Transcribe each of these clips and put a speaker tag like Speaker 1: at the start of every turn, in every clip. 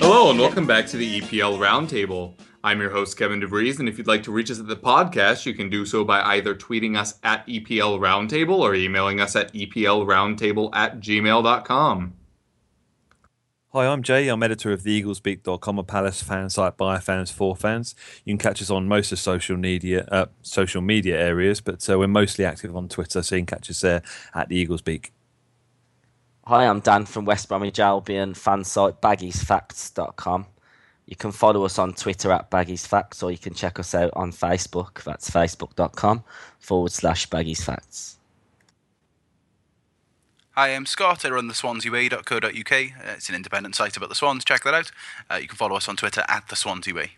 Speaker 1: Hello and welcome back to the EPL Roundtable. I'm your host Kevin DeVries, and if you'd like to reach us at the podcast, you can do so by either tweeting us at EPL Roundtable or emailing us at EPLRoundtable at gmail.com.
Speaker 2: Hi, I'm Jay. I'm editor of the Eaglesbeak.com, a Palace fan site by fans for fans. You can catch us on most of social media uh, social media areas, but uh, we're mostly active on Twitter, so you can catch us there at the Eaglesbeak.
Speaker 3: Hi, I'm Dan from West Bromwich Albion fan site baggiesfacts.com. You can follow us on Twitter at baggiesfacts or you can check us out on Facebook. That's facebook.com forward slash baggiesfacts.
Speaker 4: Hi, I'm Scott. I run the swansea.co.uk. Uh, it's an independent site about the Swans. Check that out. Uh, you can follow us on Twitter at the Swansea Way.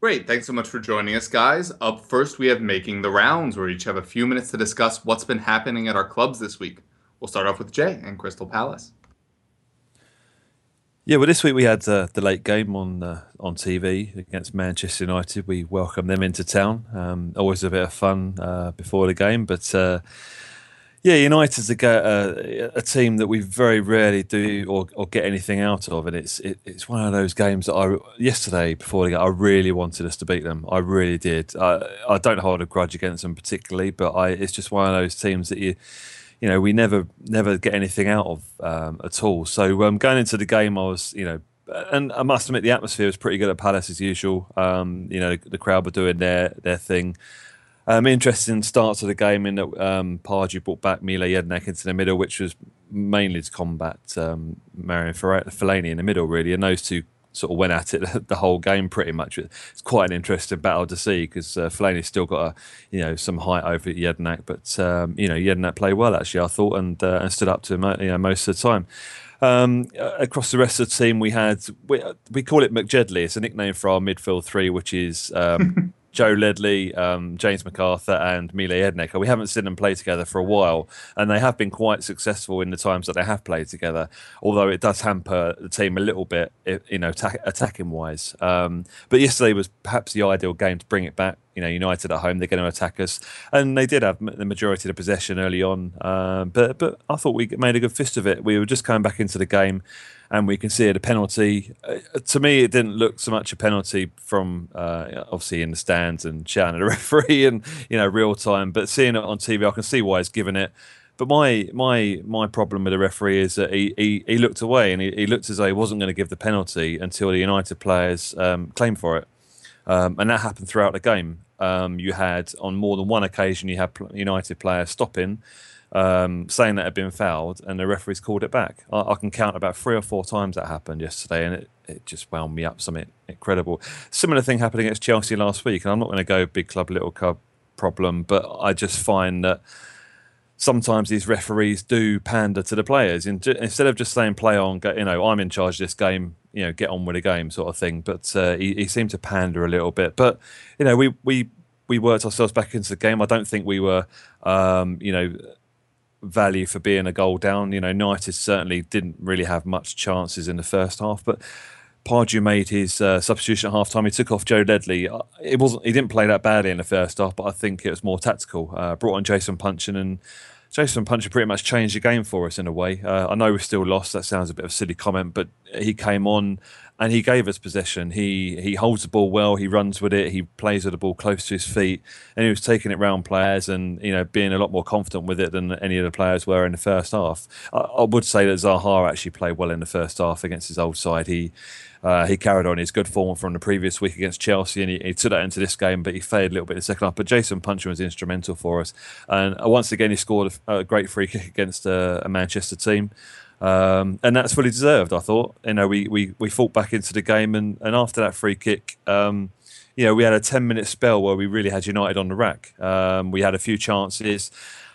Speaker 1: Great, thanks so much for joining us, guys. Up first, we have Making the Rounds, where we each have a few minutes to discuss what's been happening at our clubs this week. We'll start off with Jay and Crystal Palace.
Speaker 2: Yeah, well, this week we had uh, the late game on uh, on TV against Manchester United. We welcomed them into town. Um, always a bit of fun uh, before the game, but uh, yeah, United's a, ga- uh, a team that we very rarely do or, or get anything out of, and it's it, it's one of those games that I yesterday before the game I really wanted us to beat them. I really did. I I don't hold a grudge against them particularly, but I it's just one of those teams that you you know we never never get anything out of um, at all. So um, going into the game, I was you know. And I must admit, the atmosphere was pretty good at Palace as usual. Um, you know, the crowd were doing their their thing. Um, interesting start to the game in that um, Pardew brought back Mile Jedinak into the middle, which was mainly to combat um, Marouane Fellaini in the middle, really. And those two sort of went at it the whole game pretty much. It's quite an interesting battle to see because uh, Fellaini's still got a, you know some height over Jedinak, but um, you know Jedinak played well actually I thought and uh, and stood up to him you know most of the time. Um, across the rest of the team, we had we, we call it McJedley. It's a nickname for our midfield three, which is um, Joe Ledley, um, James MacArthur, and Mile Jedinak. We haven't seen them play together for a while, and they have been quite successful in the times that they have played together. Although it does hamper the team a little bit, you know, ta- attacking wise. Um, but yesterday was perhaps the ideal game to bring it back. You know, United at home, they're going to attack us, and they did have the majority of the possession early on. Um, but but I thought we made a good fist of it. We were just coming back into the game and we can see it a penalty. Uh, to me, it didn't look so much a penalty from uh, obviously in the stands and shouting at the referee and you know real time, but seeing it on TV, I can see why he's given it. But my my my problem with the referee is that he he, he looked away and he, he looked as though he wasn't going to give the penalty until the United players um, claimed for it, um, and that happened throughout the game. Um, you had on more than one occasion you had United players stopping um, saying that had been fouled, and the referees called it back. I, I, can count about three or four times that happened yesterday, and it, it just wound me up something incredible. Similar thing happened against Chelsea last week, and I'm not going to go big club, little club problem, but I just find that sometimes these referees do pander to the players instead of just saying play on, you know, I'm in charge of this game, you know, get on with the game sort of thing. But uh, he, he seemed to pander a little bit. But you know, we we we worked ourselves back into the game. I don't think we were, um, you know value for being a goal down. You know, United certainly didn't really have much chances in the first half, but Pardew made his uh, substitution at half time. He took off Joe Ledley. Uh, it wasn't. He didn't play that badly in the first half, but I think it was more tactical. Uh, brought on Jason Puncheon and. Jason Puncheon pretty much changed the game for us in a way. Uh, I know we're still lost. That sounds a bit of a silly comment, but he came on and he gave us possession. He he holds the ball well. He runs with it. He plays with the ball close to his feet, and he was taking it round players and you know being a lot more confident with it than any of the players were in the first half. I, I would say that Zaha actually played well in the first half against his old side. He. Uh, he carried on his good form from the previous week against Chelsea, and he, he, took that into this game. But he failed a little bit in the second half. But Jason Puncheon was instrumental for us, and uh, once again he scored a, a great free kick against a, a Manchester team. Um, and that's fully deserved. I thought. You know, we we, we fought back into the game, and, and after that free kick, um, you know, we had a ten minute spell where we really had United on the rack. Um, we had a few chances,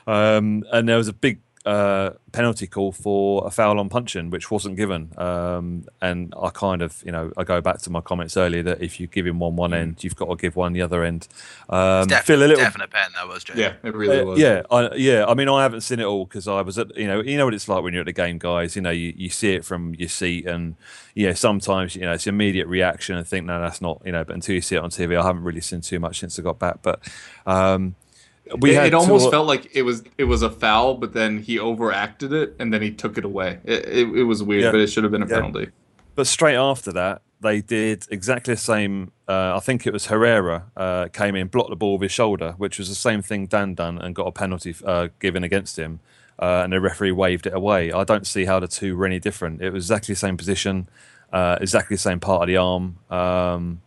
Speaker 2: um, and there was a big uh, penalty call for a foul on Puncheon, which wasn't given. Um, and I kind of, you know, I go back to my comments earlier that if you give him one one end, you've got to give one the other end. Um,
Speaker 4: Def-
Speaker 2: feel a little,
Speaker 4: definite pen that was, Jay.
Speaker 1: Yeah, it really
Speaker 2: uh,
Speaker 1: was.
Speaker 2: yeah, I, yeah. I mean, I haven't seen it all because I was at, you know, you know what it's like when you're at the game, guys. You know, you, you see it from your seat, and yeah, sometimes you know it's immediate reaction and think, no, that's not, you know. But until you see it on TV, I haven't really seen too much since I got back. But um, we
Speaker 1: it, it almost felt like it was it was a foul, but then he overacted it and then he took it away. It, it, it was weird,
Speaker 2: Yeah.
Speaker 1: but it should have been a
Speaker 2: Yeah.
Speaker 1: penalty.
Speaker 2: But straight after that, they did exactly the same. Uh, I think it was Herrera uh, came in, blocked the ball with his shoulder, which was the same thing Dann done, and got a penalty uh, given against him. Uh, and the referee waved it away. I don't see how the two were any different. It was exactly the same position, uh, exactly the same part of the arm. Um,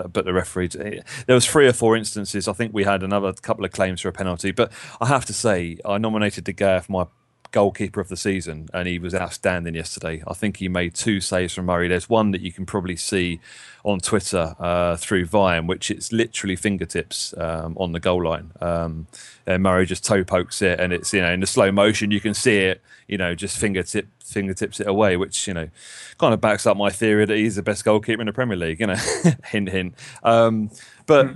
Speaker 2: Uh, but the referee, eh, there was three or four instances. I think we had another couple of claims for a penalty. But I have to say, I nominated De Gea for my goalkeeper of the season, and he was outstanding yesterday. I think he made two saves from Murray. There's one that you can probably see on Twitter uh, through Vine, which it's literally fingertips um, on the goal line. Um, and Murray just toe pokes it, and it's you know in the slow motion you can see it. You know, just fingertip fingertips it away, which you know kind of backs up my theory that he's the best goalkeeper in the Premier League. You know, hint hint. Um, but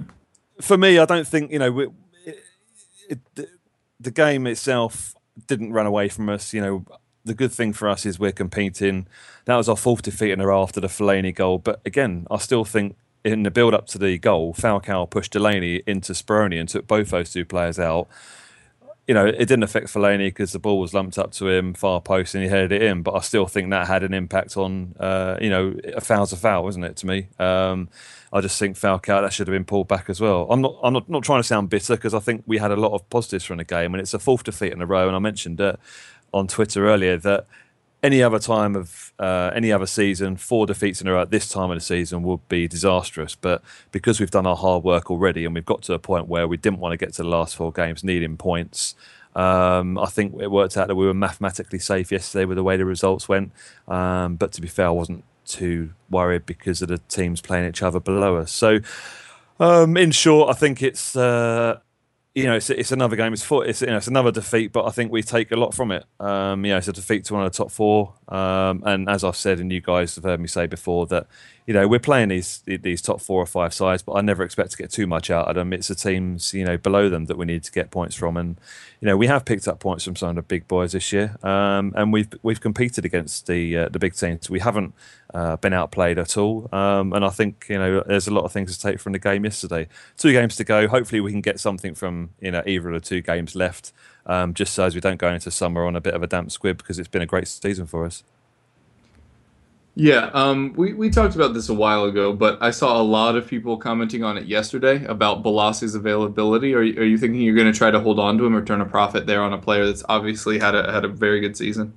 Speaker 2: for me, I don't think you know. We, it, the, the game itself didn't run away from us. You know, the good thing for us is we're competing. That was our fourth defeat in a row after the Fellaini goal. But again, I still think in the build up to the goal, Falcao pushed Delaney into Speroni and took both those two players out. You know, it didn't affect Fellaini because the ball was lumped up to him, far post, and he headed it in. But I still think that had an impact on, uh, you know, a foul's a foul, isn't it? To me, um, I just think Falcao that should have been pulled back as well. I'm not, I'm not, not trying to sound bitter because I think we had a lot of positives from the game, and it's a fourth defeat in a row. And I mentioned it on Twitter earlier that any other time of uh, any other season, four defeats in a row at this time of the season would be disastrous. But because we've done our hard work already and we've got to a point where we didn't want to get to the last four games needing points, um, I think it worked out that we were mathematically safe yesterday with the way the results went. Um, but to be fair, I wasn't too worried because of the teams playing each other below us. So, um, in short, I think it's. Uh, you know, it's, it's another game. It's it's you know, it's another defeat, but I think we take a lot from it. Um, you know, it's a defeat to one of the top four, um, and as I've said, and you guys have heard me say before that, you know, we're playing these these top four or five sides, but I never expect to get too much out of them. It's the teams you know below them that we need to get points from, and you know, we have picked up points from some of the big boys this year, um, and we've we've competed against the uh, the big teams. We haven't uh, been outplayed at all, um, and I think you know there's a lot of things to take from the game yesterday. Two games to go. Hopefully, we can get something from you know either of the two games left, um, just so as we don't go into summer on a bit of a damp squib because it's been a great season for us.
Speaker 1: Yeah, um, we, we talked about this a while ago, but I saw a lot of people commenting on it yesterday about Bolasie's availability. Are you, are you thinking you're going to try to hold on to him or turn a profit there on a player that's obviously had a had a very good season?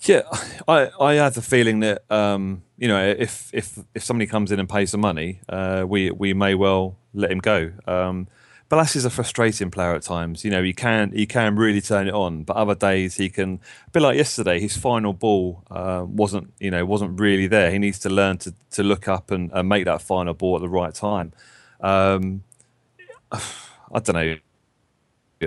Speaker 2: Yeah, I I have the feeling that um, you know if if if somebody comes in and pays some money, uh, we we may well let him go. Um, Bolasie is a frustrating player at times. You know, he can he can really turn it on, but other days he can. A bit like yesterday, his final ball uh, wasn't you know wasn't really there. He needs to learn to to look up and, and make that final ball at the right time. Um, I don't know.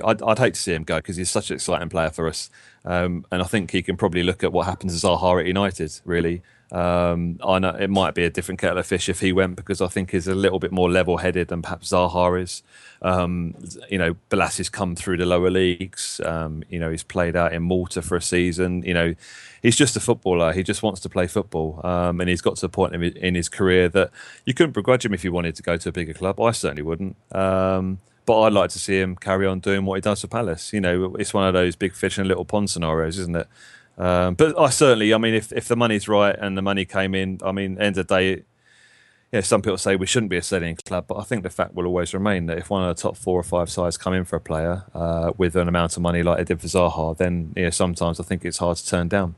Speaker 2: I'd, I'd hate to see him go because he's such an exciting player for us, um, and I think he can probably look at what happens as Zaha at United. Really, um, I know it might be a different kettle of fish if he went because I think he's a little bit more level-headed than perhaps Zaha is. Um, you know, Bolasie has come through the lower leagues. Um, you know, he's played out in Malta for a season. You know, he's just a footballer. He just wants to play football, um, and he's got to a point in, in his career that you couldn't begrudge him if he wanted to go to a bigger club. I certainly wouldn't. Um, but I'd like to see him carry on doing what he does for Palace. You know, it's one of those big fish in a little pond scenarios, isn't it? Um, but I certainly, I mean, if, if the money's right and the money came in, I mean, end of the day, yeah, some people say we shouldn't be a selling club, but I think the fact will always remain that if one of the top four or five sides come in for a player uh, with an amount of money like they did for Zaha, then yeah, sometimes I think it's hard to turn down.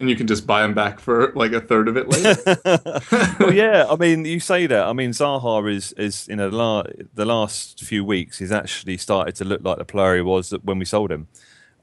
Speaker 1: And you can just buy him back for like a third of it later.
Speaker 2: well, yeah, I mean, you say that. I mean, Zaha is is you know the, la- the last few weeks he's actually started to look like the player he was when we sold him.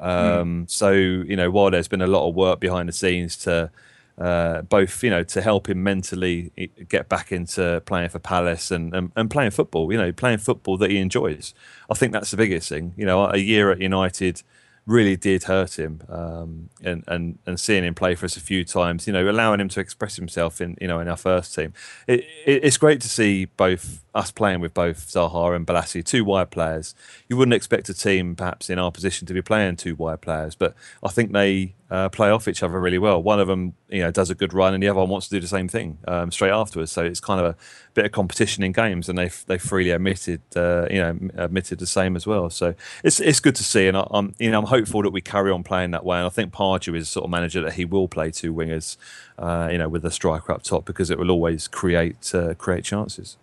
Speaker 2: Um, So you know, while there's been a lot of work behind the scenes to uh, both you know to help him mentally get back into playing for Palace and, and and playing football, you know, playing football that he enjoys. I think that's the biggest thing. You know, a year at United really did hurt him, um, and and and seeing him play for us a few times, you know, allowing him to express himself in you know in our first team. It, it, it's great to see both us playing with both Zaha and Bolasie, two wide players. You wouldn't expect a team perhaps in our position to be playing two wide players, but I think they uh, play off each other really well. One of them, you know, does a good run, and the other one wants to do the same thing um, straight afterwards. So it's kind of a bit of competition in games, and they they freely admitted, uh, you know, admitted the same as well. So it's it's good to see, and I, I'm you know I'm hopeful that we carry on playing that way. And I think Pardew is the sort of manager that he will play two wingers, uh, you know, with a striker up top because it will always create uh, create chances.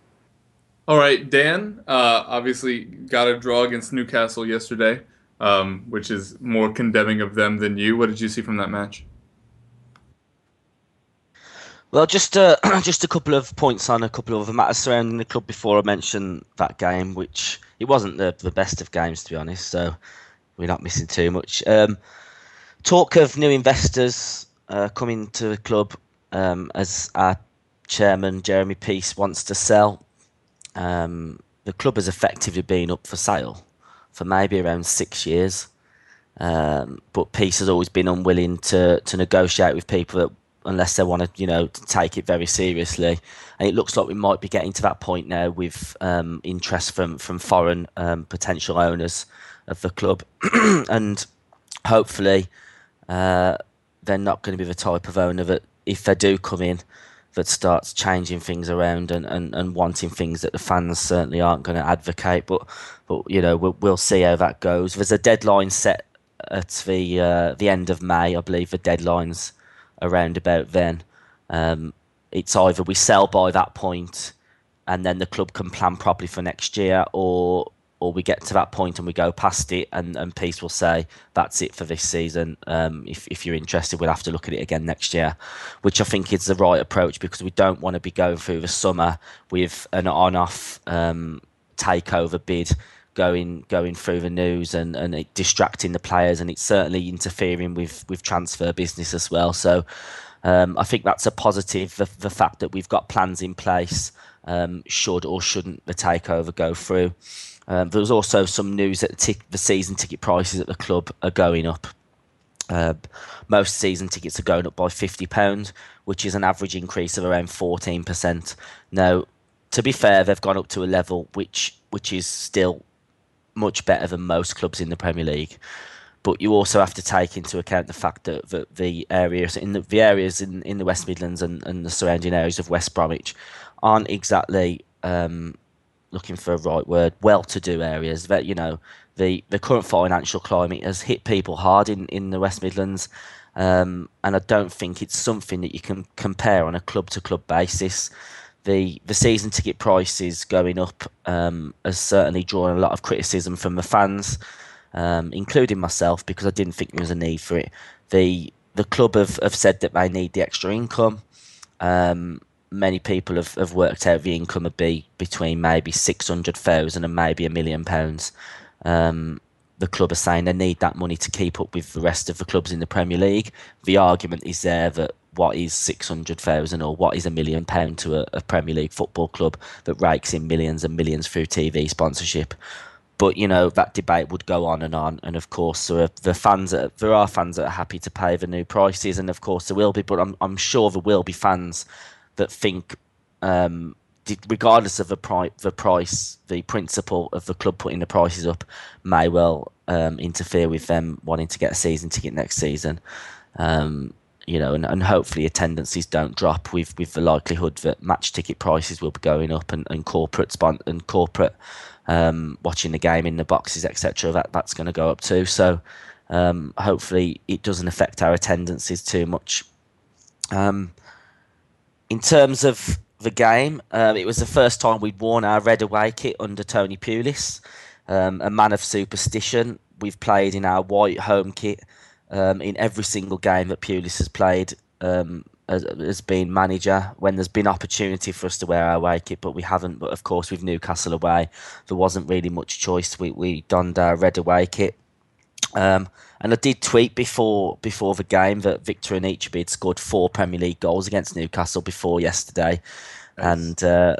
Speaker 1: All right, Dan. Uh, obviously, got a draw against Newcastle yesterday, um, which is more condemning of them than you. What did you see from that match?
Speaker 3: Well, just uh, just a couple of points on a couple of other matters surrounding the club before I mention that game, which it wasn't the the best of games to be honest. So we're not missing too much. Um, talk of new investors uh, coming to the club um, as our chairman Jeremy Peace wants to sell. Um, the club has effectively been up for sale for maybe around six years. Um, but Peace has always been unwilling to to negotiate with people that, unless they want to, you know, to take it very seriously. And it looks like we might be getting to that point now with um, interest from from foreign um, potential owners of the club, and hopefully uh, they're not going to be the type of owner that, if they do come in, that starts changing things around and, and, and wanting things that the fans certainly aren't going to advocate. But but you know we'll, we'll see how that goes. There's a deadline set at the uh, the end of May, I believe. The deadline's around about then. Um, it's either we sell by that point, and then the club can plan properly for next year, or or we get to that point and we go past it, and, and Peace will say that's it for this season. Um, if if you're interested, we'll have to look at it again next year, which I think is the right approach because we don't want to be going through the summer with an on-off um, takeover bid going going through the news and, and distracting the players and it's certainly interfering with with transfer business as well. So um, I think that's a positive. The, the fact that we've got plans in place um, should or shouldn't the takeover go through. Um, there was also some news that the, tic- the season ticket prices at the club are going up. Uh, most season tickets are going up by fifty pound, which is an average increase of around fourteen percent. Now, to be fair, they've gone up to a level which which is still much better than most clubs in the Premier League. But you also have to take into account the fact that, that the areas in the, the areas in, in the West Midlands and, and the surrounding areas of West Bromwich aren't exactly um, looking for a right word, well-to-do areas. That you know, the the current financial climate has hit people hard in, in the West Midlands, um, and I don't think it's something that you can compare on a club-to-club basis. The the season ticket prices going up um, has certainly drawn a lot of criticism from the fans, um, including myself, because I didn't think there was a need for it. The the club have, have said that they need the extra income. Um, many people have, have worked out the income would be between maybe 600,000 and maybe a million pounds. Um, the club are saying they need that money to keep up with the rest of the clubs in the Premier League. The argument is there that what is 600,000 or what is a million pound to a, a Premier League football club that rakes in millions and millions through TV sponsorship. But you know that debate would go on and on, and of course there are the fans. That, there are fans that are happy to pay the new prices, and of course there will be. But I'm I'm sure there will be fans that think, um, regardless of the price, the price, the principle of the club putting the prices up may well um, interfere with them wanting to get a season ticket next season. Um, you know, and, and hopefully attendances don't drop with, with the likelihood that match ticket prices will be going up and, and corporate spon- and corporate um, watching the game in the boxes, etc. That that's going to go up too. So um, hopefully it doesn't affect our attendances too much. Um, in terms of the game, um, it was the first time we'd worn our red away kit under Tony Pulis, um, a man of superstition. We've played in our white home kit um, in every single game that Pulis has played um, as, as been manager. When there's been opportunity for us to wear our away kit, but we haven't. But of course, with Newcastle away, there wasn't really much choice. We we donned our red away kit. Um, and I did tweet before before the game that Victor Anichebe had scored four Premier League goals against Newcastle before yesterday, and uh,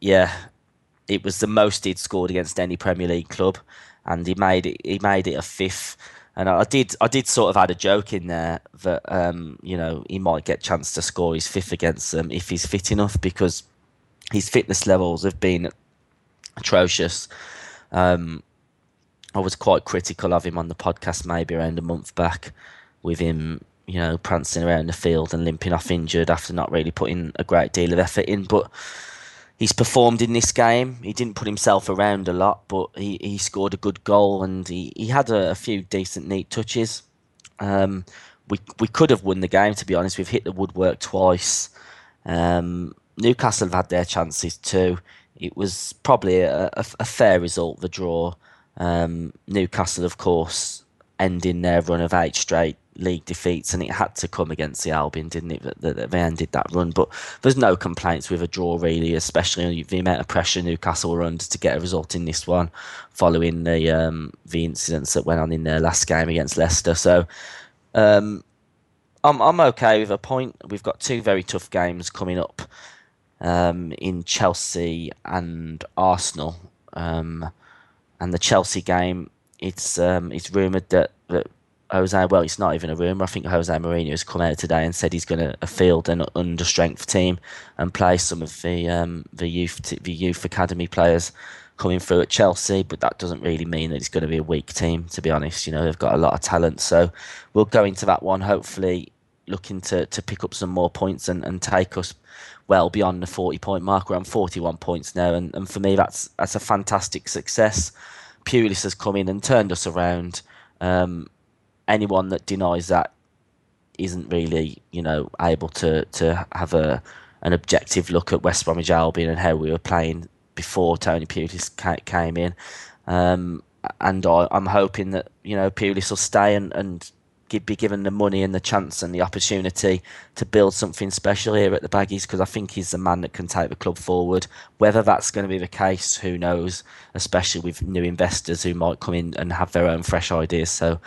Speaker 3: yeah, it was the most he'd scored against any Premier League club, and he made it he made it a fifth. And I did I did sort of add a joke in there that um, you know he might get chance to score his fifth against them if he's fit enough because his fitness levels have been atrocious. Um, I was quite critical of him on the podcast maybe around a month back with him, you know, prancing around the field and limping off injured after not really putting a great deal of effort in. But he's performed in this game. He didn't put himself around a lot, but he, he scored a good goal and he, he had a, a few decent, neat touches. Um, we we could have won the game to be honest. We've hit the woodwork twice. Um, Newcastle have had their chances too. It was probably a, a, a fair result, the draw. Um, Newcastle, of course, ending their run of eight straight league defeats, and it had to come against the Albion, didn't it? That, that they ended that run, but there's no complaints with a draw really, especially the amount of pressure Newcastle were under to get a result in this one, following the um, the incidents that went on in their last game against Leicester. So. Um, I'm I'm okay with a point. We've got two very tough games coming up um, in Chelsea and Arsenal. Um, and the Chelsea game, it's um, it's rumoured that, that Jose, well, it's not even a rumour. I think Jose Mourinho has come out today and said he's going to field an under strength team and play some of the um, the youth the youth academy players coming through at Chelsea. But that doesn't really mean that it's going to be a weak team. To be honest, you know they've got a lot of talent. So we'll go into that one hopefully looking to, to pick up some more points and, and take us well beyond the 40 point mark. We're on 41 points now, and, and for me, that's that's a fantastic success. Pulis has come in and turned us around. Um, anyone that denies that isn't really, you know, able to, to have a an objective look at West Bromwich Albion and how we were playing before Tony Pulis came in. Um, and I, am hoping that you know Pulis will stay and, and be given the money and the chance and the opportunity to build something special here at the Baggies because I think he's the man that can take the club forward. Whether that's going to be the case, who knows? Especially with new investors who might come in and have their own fresh ideas. So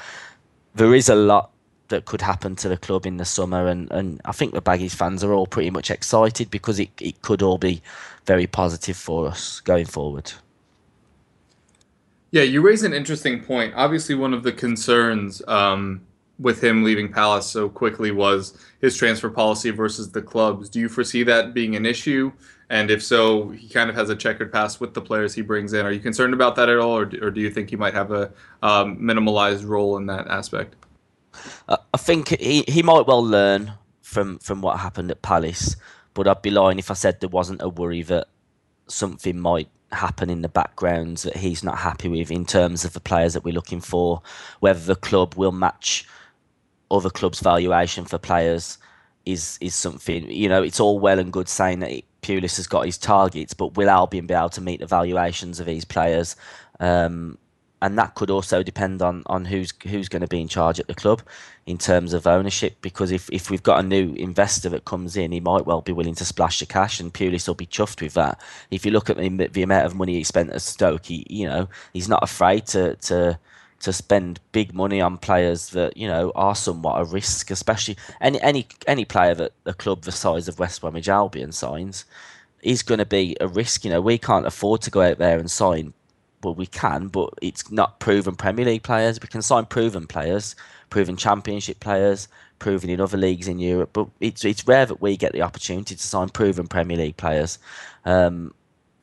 Speaker 3: there is a lot that could happen to the club in the summer, and, and I think the Baggies fans are all pretty much excited because it, it could all be very positive for us going forward.
Speaker 1: Yeah, you raise an interesting point. Obviously, one of the concerns um, with him leaving Palace so quickly was his transfer policy versus the clubs. Do you foresee that being an issue? And if so, he kind of has a checkered past with the players he brings in. Are you concerned about that at all, or, or do you think he might have a um, minimalized role in that aspect?
Speaker 3: Uh, I think he, he might well learn from, from what happened at Palace, but I'd be lying if I said there wasn't a worry that something might happen in the background that he's not happy with in terms of the players that we're looking for, whether the club will match other clubs' valuation for players is is something. You know, it's all well and good saying that Pulis has got his targets, but will Albion be able to meet the valuations of these players? Um, and that could also depend on, on who's who's going to be in charge at the club in terms of ownership. Because if, if we've got a new investor that comes in, he might well be willing to splash the cash, and Pulis will be chuffed with that. If you look at the, the amount of money he spent at Stoke, he, you know he's not afraid to to to spend big money on players that you know are somewhat a risk, especially any any any player that a club the size of West Bromwich Albion signs is going to be a risk. You know, we can't afford to go out there and sign. Well, we can, but it's not proven Premier League players. We can sign proven players, proven Championship players, proven in other leagues in Europe. But it's it's rare that we get the opportunity to sign proven Premier League players. Um,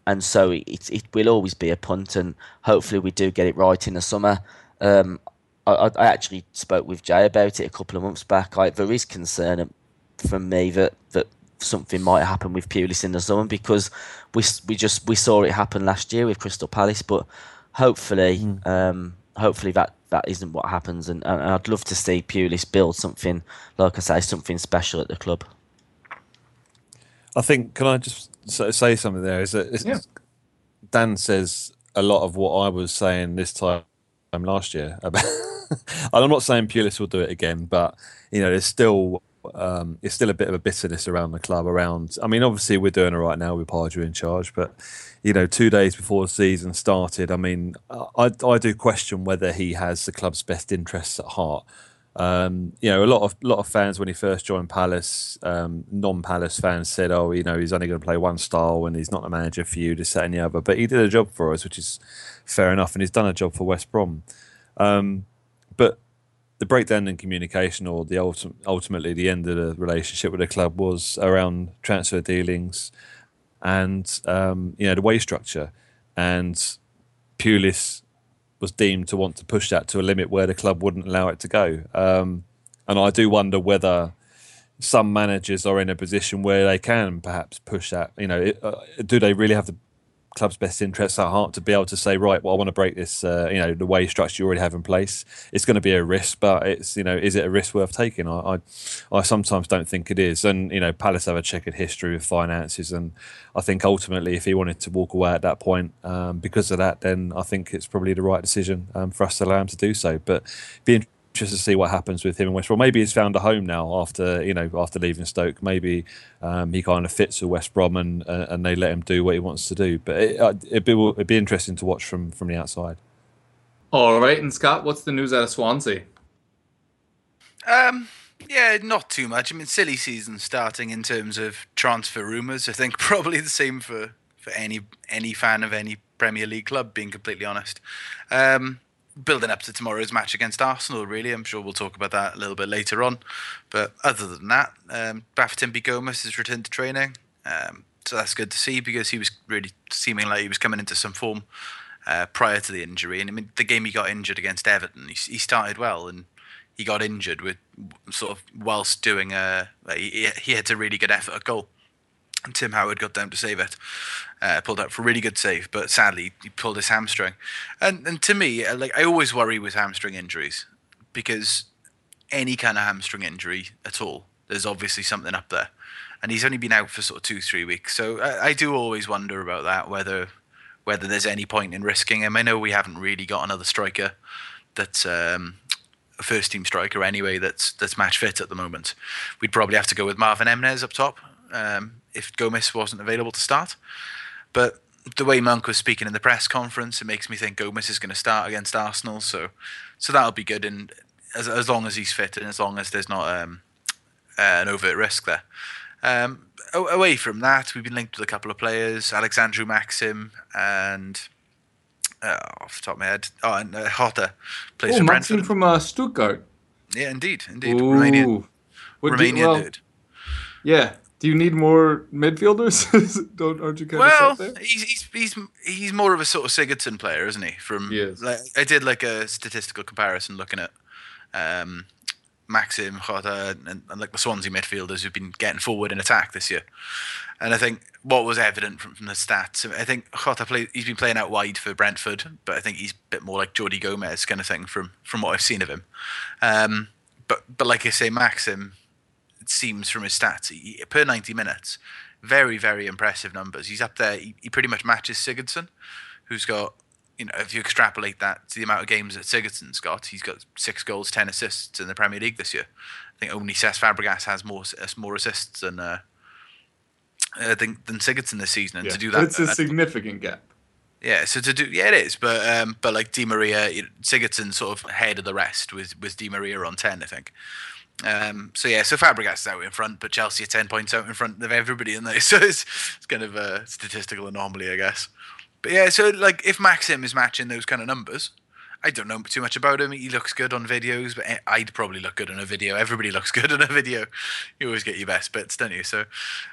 Speaker 3: and so it, it will always be a punt, and hopefully we do get it right in the summer. Um, I, I, actually spoke with Jay about it a couple of months back. I, there is concern from me that, that something might happen with Pulis in the summer because we we just we saw it happen last year with Crystal Palace, but hopefully, mm. um, hopefully that that isn't what happens, and, and, I'd love to see Pulis build something like I say, something special at the club.
Speaker 2: I think can I just say something there? Is that yeah. Dan says a lot of what I was saying this time last year. I'm not saying Pulis will do it again, but you know, there's still um, it's still a bit of a bitterness around the club. Around, I mean, obviously we're doing it right now with Pardew in charge, but you know, two days before the season started, I mean, I I do question whether he has the club's best interests at heart. Um, you know, a lot of lot of fans when he first joined Palace, um, non-Palace fans said, "Oh, you know, he's only going to play one style and he's not a manager for you, to set and the other." But he did a job for us, which is fair enough, and he's done a job for West Brom. Um, but the breakdown in communication, or the ultimate, ultimately the end of the relationship with the club, was around transfer dealings and um, you know the wage structure, and Pulis was deemed to want to push that to a limit where the club wouldn't allow it to go. Um, and I do wonder whether some managers are in a position where they can perhaps push that. You know, it, uh, do they really have the club's best interests at heart to be able to say, right, well, I want to break this, uh, you know, the way structure you already have in place. It's going to be a risk, but it's, you know, is it a risk worth taking? I, I, I sometimes don't think it is. And, you know, Palace have a checkered history with finances. And I think ultimately, if he wanted to walk away at that point um, because of that, then I think it's probably the right decision um, for us to allow him to do so. But being just to see what happens with him in West Brom. Maybe he's found a home now after you know after leaving Stoke. Maybe um, he kind of fits with West Brom and uh, and they let him do what he wants to do. But it, uh, it'd, be, it'd be interesting to watch from from the outside.
Speaker 1: All right, and Scott, what's the news out of Swansea?
Speaker 4: Um, yeah, not too much. I mean, silly season starting in terms of transfer rumours. I think probably the same for, for any any fan of any Premier League club. Being completely honest, um, building up to tomorrow's match against Arsenal. Really, I'm sure we'll talk about that a little bit later on. But other than that, um, Bafétimbi Gomis has returned to training, um, so that's good to see because he was really seeming like he was coming into some form uh, prior to the injury. And I mean, the game he got injured against Everton, he, he started well and he got injured with sort of whilst doing a he, he had a really good effort at goal. And Tim Howard got down to save it, uh, pulled out for a really good save, but sadly he pulled his hamstring. And and to me, uh, like I always worry with hamstring injuries because any kind of hamstring injury at all, there's obviously something up there. And he's only been out for sort of two three weeks, so I, I do always wonder about that whether whether there's any point in risking him. I know we haven't really got another striker that's um, a first team striker anyway that's that's match fit at the moment. We'd probably have to go with Marvin Emnes up top um, if Gomis wasn't available to start. But the way Monk was speaking in the press conference, it makes me think Gomis is going to start against Arsenal. So so that'll be good, and as as long as he's fit and as long as there's not um, uh, an overt risk there. Um, away from that, we've been linked with a couple of players, Alexandru Maxim and uh, off the top of my head, oh, and uh, Jota plays
Speaker 1: Oh,
Speaker 4: for
Speaker 1: Maxim
Speaker 4: Brentford.
Speaker 1: from uh, Stuttgart.
Speaker 4: Yeah, indeed, indeed,
Speaker 1: Ooh.
Speaker 4: Romanian, Romanian
Speaker 1: well,
Speaker 4: dude.
Speaker 1: Yeah. Do you need more midfielders? Don't aren't you kind
Speaker 4: Well,
Speaker 1: of there?
Speaker 4: he's, he's he's he's more of a sort of Sigurdsson player, isn't he? From
Speaker 1: He is.
Speaker 4: like, I did like a statistical comparison looking at um, Maxim, Jota, and, and like the Swansea midfielders who've been getting forward in attack this year. And I think what was evident from, from the stats, I think Jota played. He's been playing out wide for Brentford, but I think he's a bit more like Jordi Gomez kind of thing from from what I've seen of him. Um, but but like I say, Maxim, it seems from his stats, he, per 90 minutes, very, very impressive numbers. He's up there. He, he pretty much matches Sigurdsson, who's got, you know, if you extrapolate that to the amount of games that Sigurdsson's got, he's got six goals, 10 assists in the Premier League this year. I think only Cesc Fabregas has more has more assists than uh, uh, than, than Sigurdsson this season. And
Speaker 1: Yeah.
Speaker 4: to do that,
Speaker 1: it's a
Speaker 4: that-
Speaker 1: significant gap.
Speaker 4: yeah, so to do yeah, it is, but um, but like Di Maria, Sigurdsson sort of ahead of the rest with with Di Maria on ten, I think. Um, so yeah, so Fabregas is out in front, but Chelsea are ten points out in front of everybody in there. So it's it's kind of a statistical anomaly, I guess. But yeah, so like if Maxim is matching those kind of numbers, I don't know too much about him. He looks good on videos, but I'd probably look good on a video. Everybody looks good on a video. You always get your best bits, don't you? So,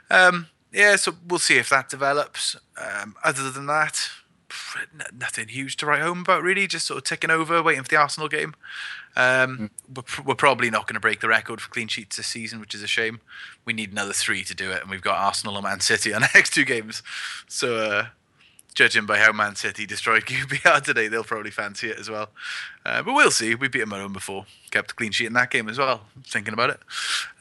Speaker 4: um, yeah, so we'll see if that develops. Um, other than that, nothing huge to write home about, really. Just sort of ticking over, waiting for the Arsenal game. Um, we're, we're probably not going to break the record for clean sheets this season, which is a shame. We need another three to do it, and we've got Arsenal and Man City on the next two games. So, uh, judging by how Man City destroyed QPR today, they'll probably fancy it as well. Uh, but we'll see. We beat them at home before, kept a clean sheet in that game as well. Thinking about it.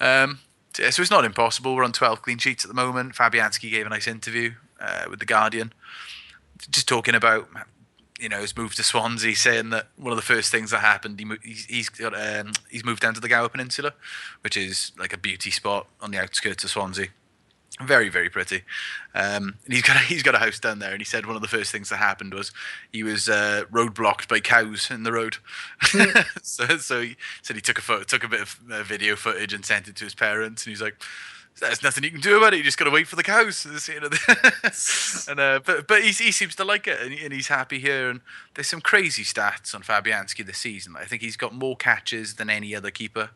Speaker 4: Um, so, yeah, so it's not impossible. We're on 12 clean sheets at the moment. Fabianski gave a nice interview uh, with The Guardian, just talking about you know, his moved to Swansea, saying that one of the first things that happened, he he's he's got um, he's moved down to the Gower Peninsula, which is like a beauty spot on the outskirts of Swansea. Very very pretty. Um, and he's got a, he's got a house down there, and he said one of the first things that happened was he was uh, roadblocked by cows in the road. so so he said he took a photo, took a bit of uh, video footage and sent it to his parents, and he's like. There's nothing you can do about it. You just got to wait for the cows. You know, and uh, but but he, he seems to like it, and, and he's happy here. And there's some crazy stats on Fabianski this season. I think he's got more catches than any other keeper,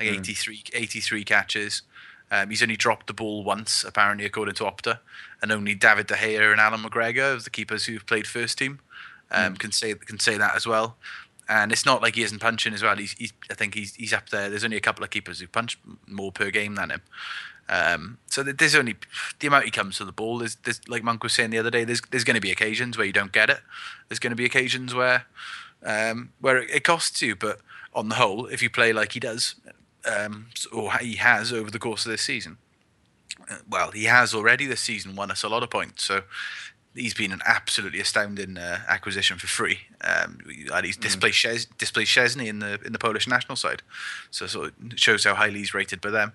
Speaker 4: like 83, 83 catches. Um, he's only dropped the ball once, apparently, according to Opta, and only David De Gea and Allan McGregor, of the keepers who've played first team, um, can say can say that as well. And it's not like he isn't punching as well. He's, he's I think he's he's up there. There's only a couple of keepers who punch more per game than him. Um, so there's only the amount he comes to the ball. There's, there's like Monk was saying the other day. There's there's going to be occasions where you don't get it. There's going to be occasions where um, where it, it costs you. But on the whole, if you play like he does, um, or he has over the course of this season, uh, well, he has already this season won us a lot of points. So he's been an absolutely astounding uh, acquisition for free. Um, and he's displaced Ches- displaced Szczesny in the in the Polish national side, so sort of shows how highly he's rated by them.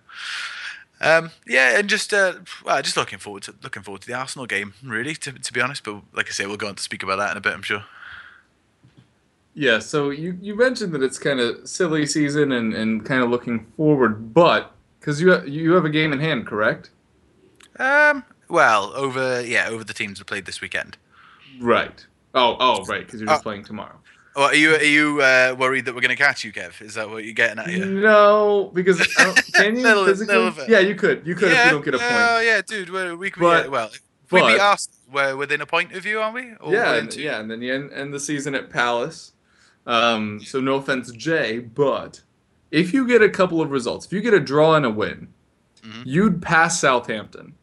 Speaker 4: Um, yeah, and just uh, well, just looking forward to looking forward to the Arsenal game, really, to, to be honest. But like I say, we'll go on to speak about that in a bit, I'm sure.
Speaker 1: Yeah, so you, you mentioned that it's kind of silly season and, and kind of looking forward, but because you ha- you have a game in hand, correct?
Speaker 4: Um, well, over yeah, over the teams that played this weekend.
Speaker 1: Right. Oh, oh, right, because you're just
Speaker 4: Uh,
Speaker 1: playing tomorrow.
Speaker 4: Are you are you uh, worried that we're going to catch you, Kev? Is that what you're getting at here?
Speaker 1: No, because I don't, can you
Speaker 4: Little-
Speaker 1: physically?
Speaker 4: little.
Speaker 1: Yeah, you could. You could if you don't get a point.
Speaker 4: Oh yeah, dude. We, we could
Speaker 1: But-
Speaker 4: be, well, if we
Speaker 1: but-
Speaker 4: beat Arsenal, we're within a point of you, aren't we? Or
Speaker 1: yeah, and, yeah, and then you end, end the season at Palace. Um, so no offense, Jay, but if you get a couple of results, if you get a draw and a win,
Speaker 4: Mm-hmm.
Speaker 1: you'd pass Southampton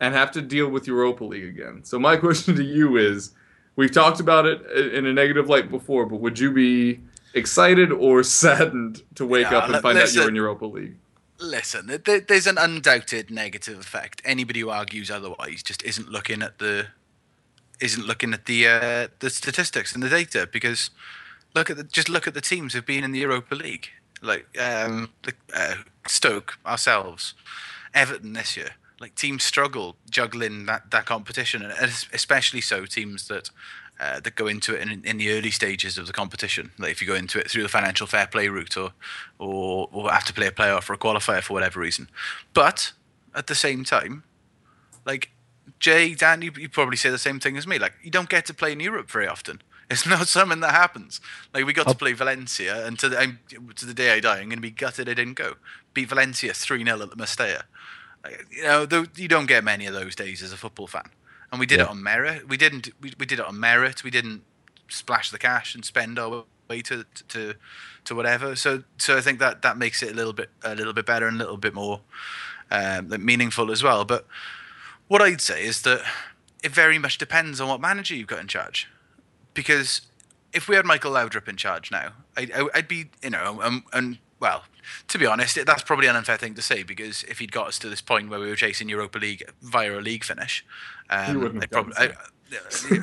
Speaker 1: and have to deal with Europa League again. So my question to you is: We've talked about it in a negative light before, but would you be excited or saddened to wake
Speaker 4: Yeah,
Speaker 1: up and find out you're in Europa League?
Speaker 4: Listen, th- th- there's an undoubted negative effect. Anybody who argues otherwise just isn't looking at the isn't looking at the uh, the statistics and the data because look at the, just look at the teams who've been in the Europa League, like um, the, uh, Stoke, ourselves, Everton this year. Like teams struggle juggling that, that competition, and especially so teams that uh, that go into it in, in the early stages of the competition. Like if you go into it through the financial fair play route, or or, or have to play a playoff or a qualifier for whatever reason. But at the same time, like Jay, Dan, you, you probably say the same thing as me. Like you don't get to play in Europe very often. It's not something that happens. Like we got to play Valencia, and to the, I'm, to the day I die, I'm going to be gutted I didn't go. Beat Valencia three 0 at the Mestalla. You know, you don't get many of those days as a football fan. And we did it on merit. We didn't. We, we did it on merit. We didn't splash the cash and spend our way to to to whatever. So so I think that that makes it a little bit a little bit better and a little bit more um, meaningful as well. But what I'd say is that it very much depends on what manager you've got in charge. Because if we had Michael Laudrup in charge now, I'd, I- I'd be, you know, um, and well, to be honest, that's probably an unfair thing to say because if he'd got us to this point where we were chasing Europa League via a league finish, um,
Speaker 1: wouldn't have
Speaker 4: I'd probably,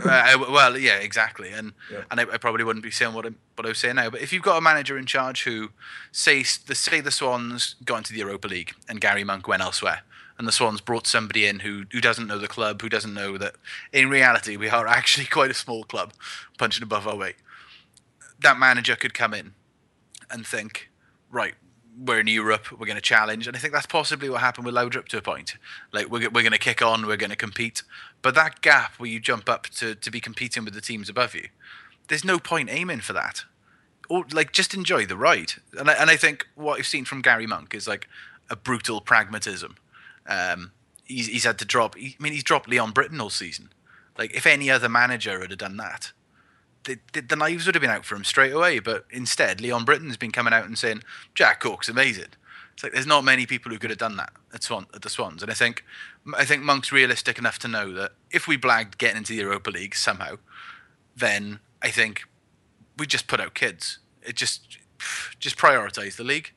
Speaker 4: I, I- well, yeah, exactly, and and I, I probably wouldn't be saying what I'm what I was saying now. But if you've got a manager in charge who say the say the Swans got into the Europa League and Gary Monk went elsewhere, and the Swans brought somebody in who who doesn't know the club, who doesn't know that in reality we are actually quite a small club, punching above our weight. That manager could come in and think, right, we're in Europe, we're going to challenge, and I think that's possibly what happened with Laudrup to a point. Like we're we're going to kick on, we're going to compete, but that gap where you jump up to to be competing with the teams above you, there's no point aiming for that. Or like just enjoy the ride. And I, and I think what I've seen from Gary Monk is like a brutal pragmatism. Um, he's he's had to drop. I mean, he's dropped Leon Britton all season. Like if any other manager had done that, the, the, knives would have been out for him straight away. But instead, Leon Britton's been coming out and saying Jack Cork's amazing. It's like there's not many people who could have done that at Swan at the Swans, and I think I think Monk's realistic enough to know that if we blagged getting into the Europa League somehow, then I think we just put out kids. It just just prioritize the league.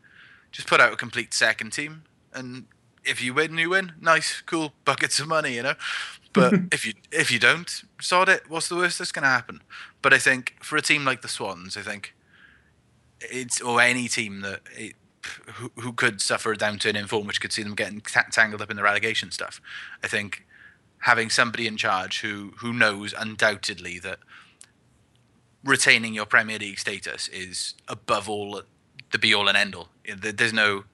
Speaker 4: Just put out a complete second team, and if you win, you win. Nice, cool buckets of money, you know. But if you if you don't sod it, what's the worst that's going to happen? But I think for a team like the Swans, I think it's or any team that it, who, who could suffer a downturn in form, which could see them getting t- tangled up in the relegation stuff. I think having somebody in charge who who knows undoubtedly that retaining your Premier League status is above all the be all and end all. There's no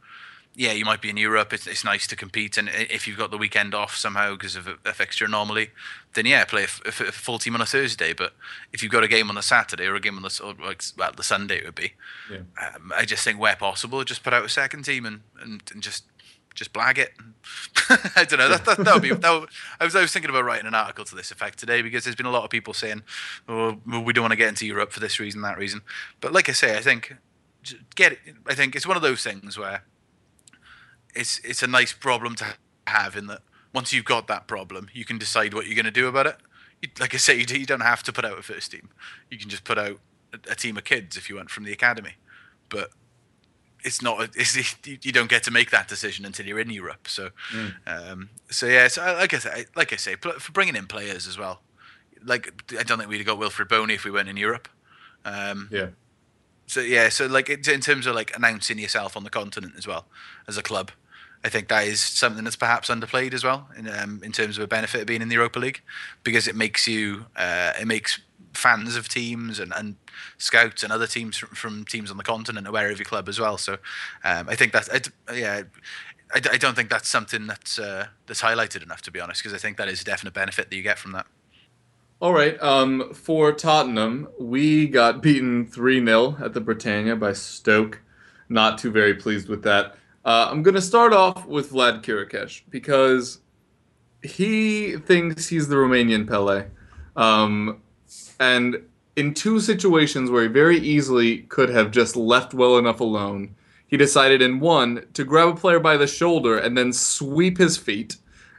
Speaker 4: yeah, you might be in Europe. It's, it's nice to compete, and if you've got the weekend off somehow because of a, a, fixture anomaly, then yeah, play a, a, a, full team on a Thursday. But if you've got a game on a Saturday or a game on the like, well the Sunday it would be, yeah. um, I just think where possible, just put out a second team and and, and just just blag it. I don't know. That, that, that would be. That would, I was I was thinking about writing an article to this effect today because there's been a lot of people saying, "Oh, we don't want to get into Europe for this reason, that reason." But like I say, I think get. It, I think it's one of those things where it's it's a nice problem to have in that once you've got that problem, you can decide what you're going to do about it. You, like I say, you, you, don't have to put out a first team. You can just put out a, a team of kids if you went from the academy. But it's not. It's, you don't get to make that decision until you're in Europe. So, mm. um, so yeah. So like I say, like I say, for bringing in players as well. Like I don't think we'd have got Wilfried Bony if we weren't in Europe. Um,
Speaker 1: yeah.
Speaker 4: So yeah. So like in terms of like announcing yourself on the continent as well as a club, I think that is something that's perhaps underplayed as well in um, in terms of a benefit of being in the Europa League because it makes you uh, it makes fans of teams and, and scouts and other teams from, from teams on the continent aware of your club as well. So um, I think that yeah. I, I don't think that's something that's uh, that's highlighted enough, to be honest, because I think that is a definite benefit that you get from that.
Speaker 1: All right. Um, for Tottenham, we got beaten 3 0 at the Britannia by Stoke. Not too very pleased with that. Uh, I'm going to start off with Vlad Chiriches because he thinks he's the Romanian Pele. Um, and in two situations where he very easily could have just left well enough alone, he decided in one to grab a player by the shoulder and then sweep his feet.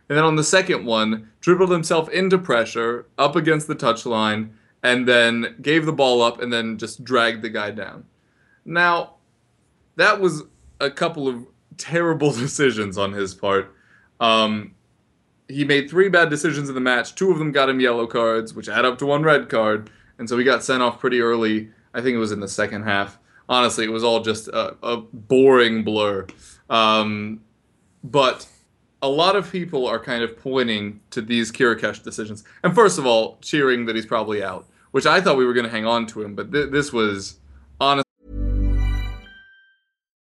Speaker 1: And then on the second one, dribbled himself into pressure up against the touchline and then gave the ball up and then just dragged the guy down. Now, that was a couple of terrible decisions on his part. Um, he made three bad decisions in the match. Two of them got him yellow cards, which add up to one red card, and so he got sent off pretty early. I think it was in the second half. Honestly, it was all just a, a boring blur. Um, but a lot of people are kind of pointing to these Chiriches decisions. And first of all, cheering that he's probably out, which I thought we were going to hang on to him, but th- this was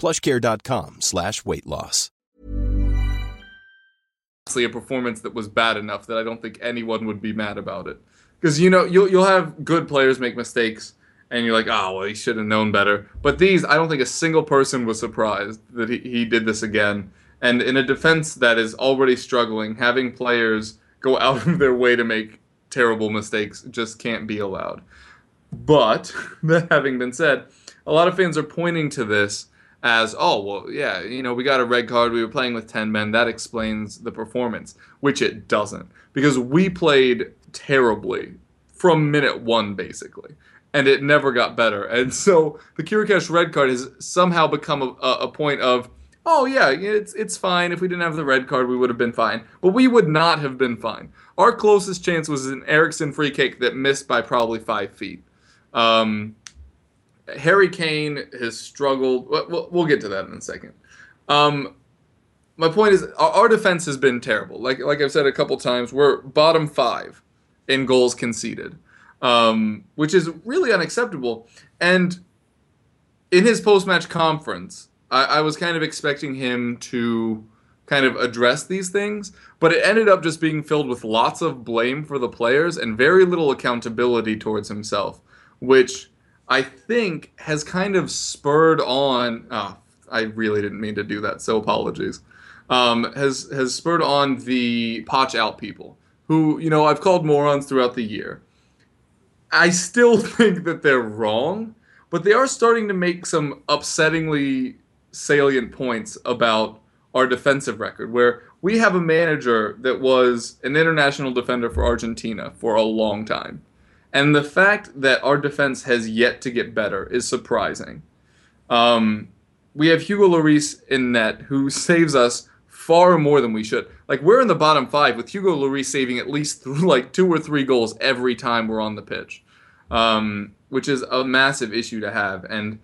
Speaker 5: plushcare.com slash weight loss.
Speaker 1: a performance that was bad enough that I don't think anyone would be mad about it. Because you know you'll you'll have good players make mistakes, and you're like, oh well, he should have known better. But these, I don't think a single person was surprised that he, he did this again. And in a defense that is already struggling, having players go out of their way to make terrible mistakes just can't be allowed. But that having been said, a lot of fans are pointing to this as, oh, well, yeah, you know, we got a red card. We were playing with 10 men. That explains the performance, which it doesn't. Because we played terribly from minute one, basically. And it never got better. And so the Chiriches red card has somehow become a, a point of, oh, yeah, it's, it's fine. If we didn't have the red card, we would have been fine. But we would not have been fine. Our closest chance was an Eriksen free kick that missed by probably five feet. Um, Harry Kane has struggled. We'll, we'll, get to that in a second. Um, my point is, our, our, defense has been terrible. Like like I've said a couple times, we're bottom five in goals conceded, um, which is really unacceptable. And in his post match conference, I, I was kind of expecting him to kind of address these things, but it ended up just being filled with lots of blame for the players and very little accountability towards himself, which I think has kind of spurred on. Oh, I really didn't mean to do that, so apologies. Um, has has spurred on the potch out people who you know I've called morons throughout the year. I still think that they're wrong, but they are starting to make some upsettingly salient points about our defensive record, where we have a manager that was an international defender for Argentina for a long time. And the fact that our defense has yet to get better is surprising. Um, we have Hugo Lloris in net who saves us far more than we should. Like we're in the bottom five with Hugo Lloris saving at least like two or three goals every time we're on the pitch, um, which is a massive issue to have. And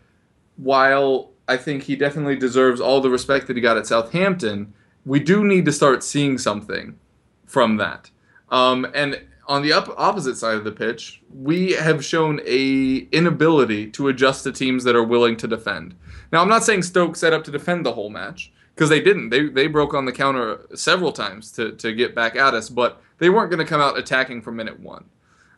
Speaker 1: while I think he definitely deserves all the respect that he got at Southampton, we do need to start seeing something from that. Um, and on the up opposite side of the pitch, we have shown a inability to adjust to teams that are willing to defend. Now, I'm not saying Stoke set up to defend the whole match because they didn't. They they broke on the counter several times to to get back at us, but they weren't going to come out attacking from minute one.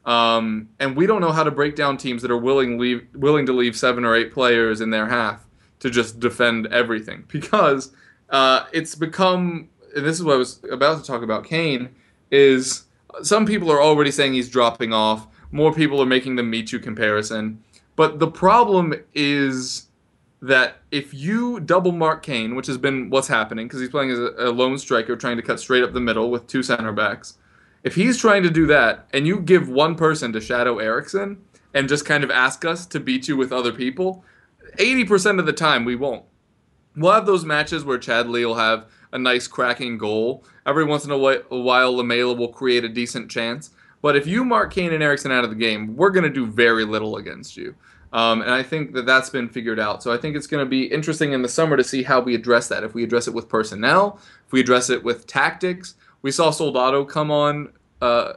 Speaker 1: Um, and we don't know how to break down teams that are willing leave, willing to leave seven or eight players in their half to just defend everything because uh, it's become. And this is what I was about to talk about. Kane is some people are already saying he's dropping off. More people are making the Michu comparison. But the problem is that if you double mark Kane, which has been what's happening because he's playing as a, lone striker trying to cut straight up the middle with two center backs, if he's trying to do that and you give one person to shadow Eriksen and just kind of ask us to beat you with other people, 80% of the time we won't. We'll have those matches where Chadli will have a nice cracking goal. Every once in a while, Lamela will create a decent chance. But if you mark Kane and Eriksen out of the game, we're going to do very little against you. Um, and I think that that's been figured out. So I think it's going to be interesting in the summer to see how we address that. If we address it with personnel, if we address it with tactics. We saw Soldado come on uh,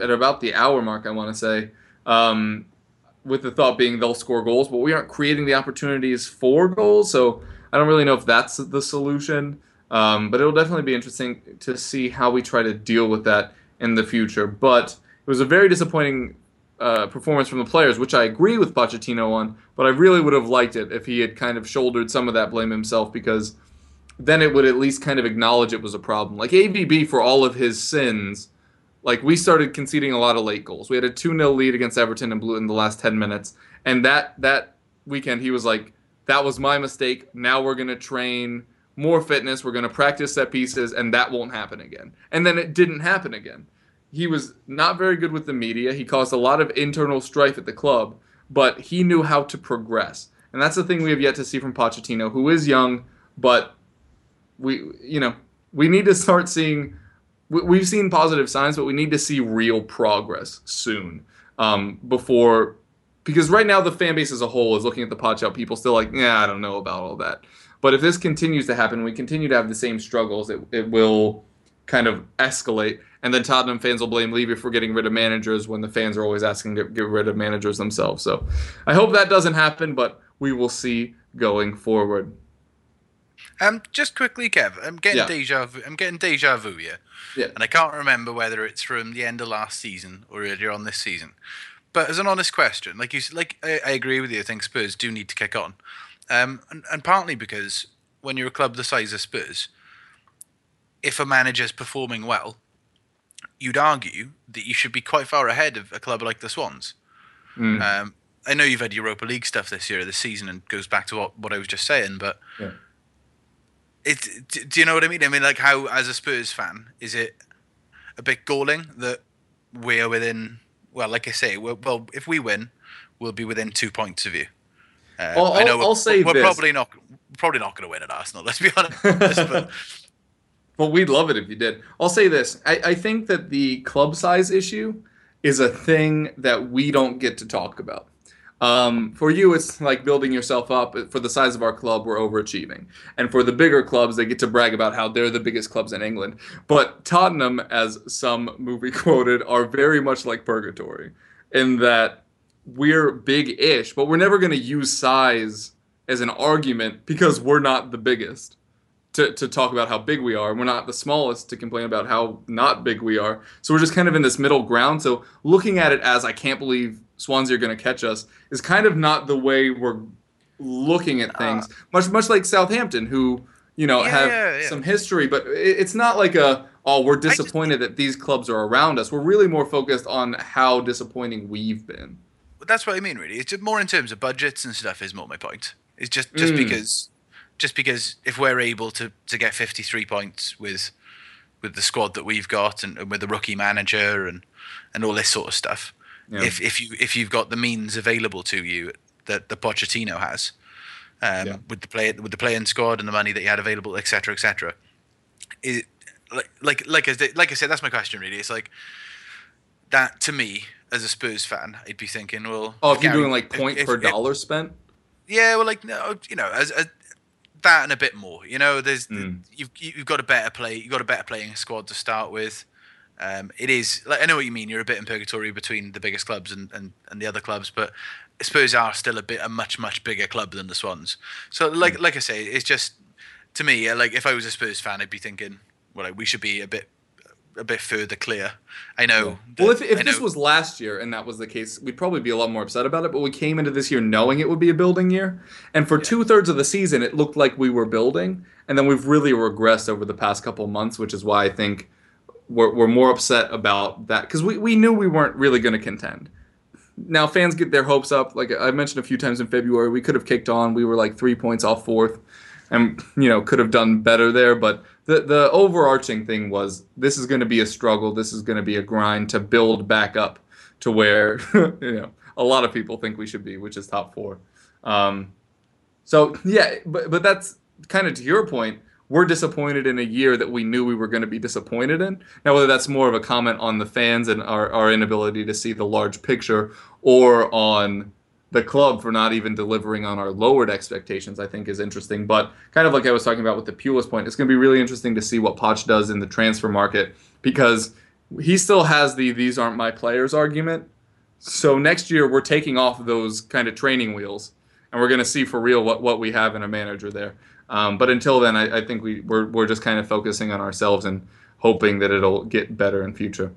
Speaker 1: at about the hour mark, I want to say, um, with the thought being they'll score goals, but we aren't creating the opportunities for goals. So I don't really know if that's the solution. Um, but it'll definitely be interesting to see how we try to deal with that in the future. But it was a very disappointing uh, performance from the players, which I agree with Pochettino on. But I really would have liked it if he had kind of shouldered some of that blame himself because then it would at least kind of acknowledge it was a problem. Like AVB, for all of his sins, like we started conceding a lot of late goals. We had a 2 0 lead against Everton and blew it in the last 10 minutes. And that, that weekend, he was like, that was my mistake. Now we're going to train more fitness. We're going to practice set pieces, and that won't happen again. And then it didn't happen again. He was not very good with the media. He caused a lot of internal strife at the club, but he knew how to progress. And that's the thing we have yet to see from Pochettino, who is young, but we, you know, we need to start seeing. We've seen positive signs, but we need to see real progress soon um, before, because right now the fan base as a whole is looking at the Poch people still like, yeah, I don't know about all that. But if this continues to happen, we continue to have the same struggles, it, it will kind of escalate. And then Tottenham fans will blame Levy for getting rid of managers when the fans are always asking to get rid of managers themselves. So I hope that doesn't happen, but we will see going forward.
Speaker 4: Um, just quickly, Kev, I'm getting
Speaker 1: Yeah.
Speaker 4: deja vu. I'm getting deja vu here,
Speaker 1: Yeah.
Speaker 4: and I can't remember whether it's from the end of last season or earlier on this season. But as an honest question, like you, like I, I agree with you. I think Spurs do need to kick on, um, and, and partly because when you're a club the size of Spurs, if a manager's performing well, you'd argue that you should be quite far ahead of a club like the Swans.
Speaker 1: Mm.
Speaker 4: Um, I know you've had Europa League stuff this year, this season, and goes back to what, what I was just saying, but
Speaker 1: Yeah.
Speaker 4: it. d- Do you know what I mean? I mean, like, how as a Spurs fan, is it a bit galling that we're within? Well, like I say, we're, well, if we win, we'll be within two points of you. Uh,
Speaker 1: I'll-
Speaker 4: I know
Speaker 1: I'll-
Speaker 4: we're,
Speaker 1: I'll say
Speaker 4: we're
Speaker 1: this.
Speaker 4: probably not probably not going to win at Arsenal. Let's be honest. but
Speaker 1: Well, we'd love it if you did. I'll say this. I, I think that the club size issue is a thing that we don't get to talk about. Um, for you, it's like building yourself up. For the size of our club, we're overachieving. And for the bigger clubs, they get to brag about how they're the biggest clubs in England. But Tottenham, as some movie quoted, are very much like purgatory in that we're big ish, but we're never going to use size as an argument because we're not the biggest to, to talk about how big we are. We're not the smallest to complain about how not big we are. So we're just kind of in this middle ground. So looking at it as I can't believe Swansea are going to catch us is kind of not the way we're looking at things. Uh. much much like Southampton, who you know
Speaker 4: Yeah,
Speaker 1: have
Speaker 4: yeah, yeah.
Speaker 1: some history, but it- it's not like a oh we're disappointed that these clubs are around us. We're really more focused on how disappointing we've been.
Speaker 4: That's what I mean, really. It's just more in terms of budgets and stuff. Is more my point. It's just just
Speaker 1: Mm.
Speaker 4: because just because if we're able to to get 53 points with with the squad that we've got and, and with the rookie manager and and all this sort of stuff,
Speaker 1: Yeah.
Speaker 4: if if you if you've got the means available to you that the Pochettino has, um,
Speaker 1: Yeah.
Speaker 4: with the play with the playing squad and the money that you had available, etc., etc. It like like like I, like I said, that's my question. Really, it's like that to me as a Spurs fan, I'd be thinking, well,
Speaker 1: Oh, if you're
Speaker 4: Gary-
Speaker 1: doing like point
Speaker 4: if-
Speaker 1: per
Speaker 4: if-
Speaker 1: dollar spent,
Speaker 4: yeah, well, like no, you know, as, as that and a bit more. You know, there's
Speaker 1: Mm.
Speaker 4: you've you've got a better play, you've got a better playing squad to start with. Um, it is like I know what you mean. You're a bit in purgatory between the biggest clubs and, and, and the other clubs, but Spurs are still a bit a much much bigger club than the Swans. So like
Speaker 1: Mm.
Speaker 4: like I say, it's just to me like if I was a Spurs fan, I'd be thinking, well, like, we should be a bit a bit further clear. I know.
Speaker 1: Well, if, if this was last year and that was the case, we'd probably be a lot more upset about it. But we came into this year knowing it would be a building year, and for two thirds of the season, it looked like we were building, and then we've really regressed over the past couple months, which is why I think we're, we're more upset about that because we, we knew we weren't really going to contend. Now fans get their hopes up. Like I mentioned a few times in February, we could have kicked on. We were like three points off fourth, and you know could have done better there. But the the overarching thing was this is going to be a struggle. This is going to be a grind to build back up to where you know a lot of people think we should be, which is top four. Um, so yeah, but but that's kind of to your point. We're disappointed in a year that we knew we were going to be disappointed in. Now, whether that's more of a comment on the fans and our, our inability to see the large picture, or on the club for not even delivering on our lowered expectations, I think is interesting. But kind of like I was talking about with the Pulis point, it's going to be really interesting to see what Poch does in the transfer market because he still has the "these aren't my players" argument. So next year we're taking off those kind of training wheels, and we're going to see for real what, what we have in a manager there. Um, but until then, I, I think we we're, we're just kind of focusing on ourselves and hoping that it'll get better in future.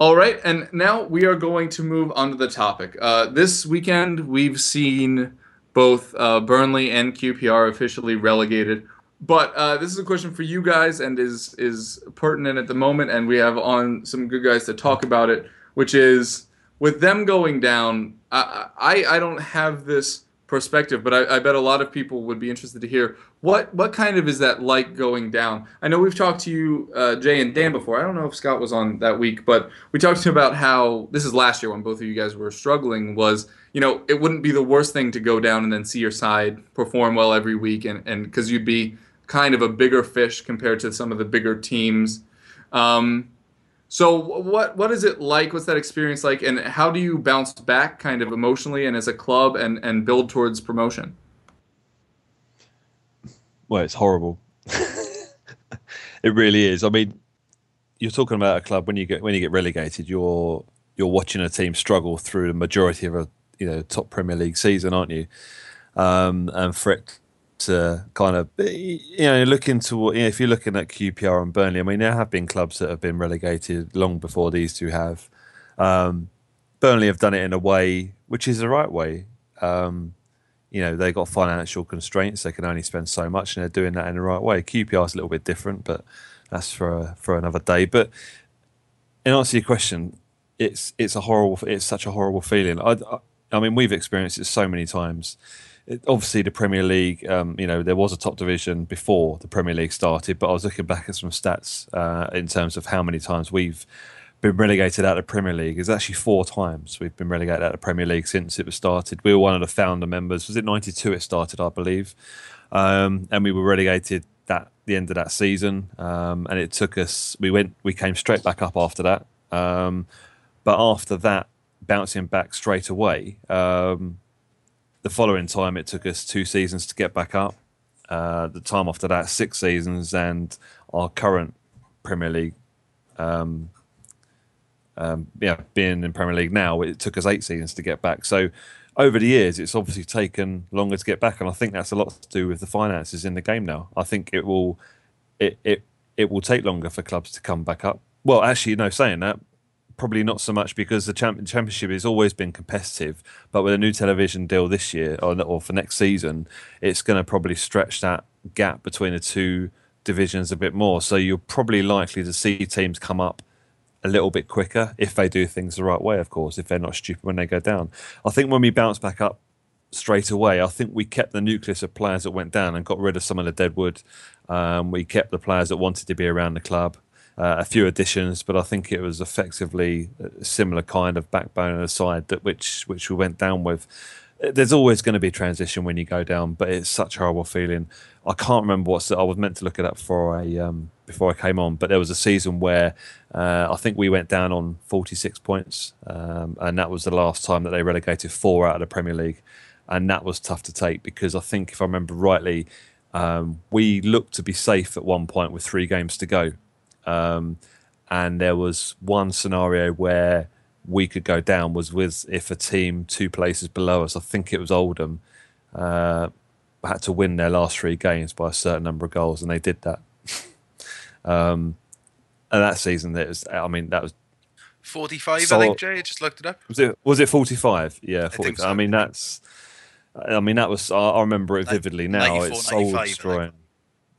Speaker 1: All right, and now we are going to move on to the topic. Uh, this weekend, we've seen both uh, Burnley and QPR officially relegated. But uh, this is a question for you guys and is is pertinent at the moment, and we have on some good guys to talk about it. Which is with them going down. I I, I don't have this perspective, but I, I bet a lot of people would be interested to hear what what kind of is that like going down. I know we've talked to you, uh, Jay and Dan, before. I don't know if Scott was on that week, but we talked to about how this is last year when both of you guys were struggling. Was you know it wouldn't be the worst thing to go down and then see your side perform well every week, and and because you'd be kind of a bigger fish compared to some of the bigger teams. Um, so what what is it like? What's that experience like, and how do you bounce back, kind of emotionally and as a club, and and build towards promotion?
Speaker 2: Well, it's horrible. it really is. I mean, you're talking about a club when you get when you get relegated, you're you're watching a team struggle through the majority of a you know top Premier League season, aren't you? Um, and for it to kind of you know look into what you know, if you're looking at QPR and Burnley, I mean there have been clubs that have been relegated long before these two have. Um, Burnley have done it in a way which is the right way. Um, you know they've got financial constraints; they can only spend so much, and they're doing that in the right way. QPR is a little bit different, but that's for for another day. But in answer to your question, it's it's a horrible, it's such a horrible feeling. I, I, I mean, we've experienced it so many times. It, obviously, the Premier League, um, you know, there was a top division before the Premier League started, but I was looking back at some stats uh, in terms of how many times we've been relegated out of the Premier League. It's actually four times we've been relegated out of the Premier League since it was started. We were one of the founder members. Was it '92? It started, I believe, um, and we were relegated that the end of that season. Um, and it took us. We went. We came straight back up after that. Um, but after that bouncing back straight away. Um, the following time, it took us two seasons to get back up. Uh, the time after that, six seasons, and our current Premier League, um, um, yeah, being in Premier League now, it took us eight seasons to get back. So over the years, it's obviously taken longer to get back, and I think that's a lot to do with the finances in the game now. I think it will, it it it will take longer for clubs to come back up. Well, actually, no, saying that, probably not so much because the champ- championship has always been competitive, but with a new television deal this year or, or for next season, it's going to probably stretch that gap between the two divisions a bit more. So you're probably likely to see teams come up a little bit quicker if they do things the right way, of course, if they're not stupid when they go down. I think when we bounce back up straight away, I think we kept the nucleus of players that went down and got rid of some of the deadwood. Um, we kept the players that wanted to be around the club. Uh, a few additions, but I think it was effectively a similar kind of backbone the side that which which we went down with. There's always going to be transition when you go down, but it's such a horrible feeling. I can't remember what I was meant to look it up for a um, before I came on, but there was a season where uh, I think we went down on 46 points, um, and that was the last time that they relegated four out of the Premier League, and that was tough to take because I think if I remember rightly, um, we looked to be safe at one point with three games to go, um, and there was one scenario where we could go down was with if a team two places below us, I think it was Oldham, uh, had to win their last three games by a certain number of goals, and they did that. um, and that season, that was, I mean, that was
Speaker 4: 45,
Speaker 2: So-
Speaker 4: I think, Jay. I just looked it up.
Speaker 2: was it was it forty five? Yeah, 45. I,
Speaker 4: so.
Speaker 2: mean, that's. I mean, that was. I, I remember it
Speaker 4: Like
Speaker 2: vividly now. it's soul
Speaker 4: 95, I think.
Speaker 2: destroying.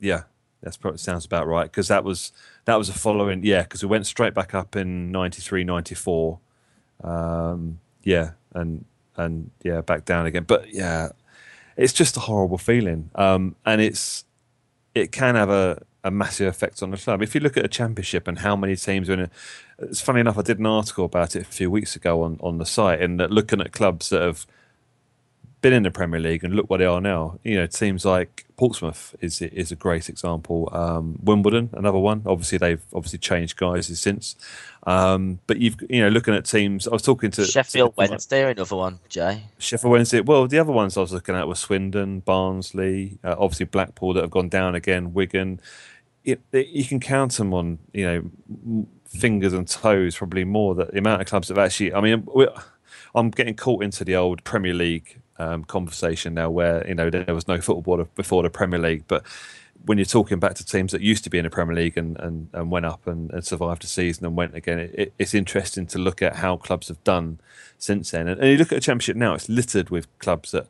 Speaker 2: Yeah, that's probably sounds about right because that was that was a following. Yeah, because we went straight back up in 93, 94. Um, yeah, and and yeah, back down again. But yeah, it's just a horrible feeling. Um, and it's it can have a, a massive effect on the club. If you look at a championship and how many teams are in it, it's funny enough. I did an article about it a few weeks ago on, on the site, and that looking at clubs that have been in the Premier League and look where they are now. You know, teams like Portsmouth is is a great example. Um, Wimbledon, another one. Obviously, they've obviously changed guys since. Um, but you've you know looking at teams. I was talking to
Speaker 3: Sheffield Wednesday, another one, Jay.
Speaker 2: Sheffield Wednesday. Well, the other ones I was looking at were Swindon, Barnsley, uh, obviously Blackpool that have gone down again, Wigan. It, it, you can count them on, you know, fingers and toes, probably more. That the amount of clubs that have actually. I mean, I'm getting caught into the old Premier League um, conversation now, where you know there was no football before the Premier League, but when you're talking back to teams that used to be in the Premier League and, and, and went up and, and survived the season and went again, it, it, it's interesting to look at how clubs have done since then. And, and you look at the Championship now; it's littered with clubs that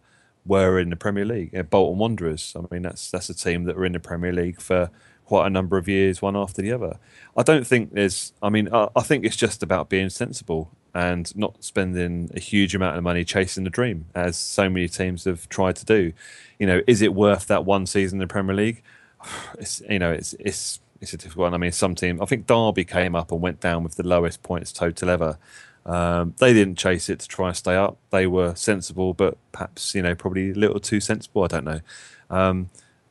Speaker 2: were in the Premier League. You know, Bolton Wanderers. I mean, that's that's a team that were in the Premier League for quite a number of years, one after the other. I don't think there's. I mean, I, I think it's just about being sensible and not spending a huge amount of money chasing the dream, as so many teams have tried to do. You know, is it worth that one season in the Premier League? It's you know, it's it's it's a difficult one. I mean, some team. I think Derby came up and went down with the lowest points total ever. Um, they didn't chase it to try and stay up. They were sensible, but perhaps you know probably a little too sensible. I don't know. Um,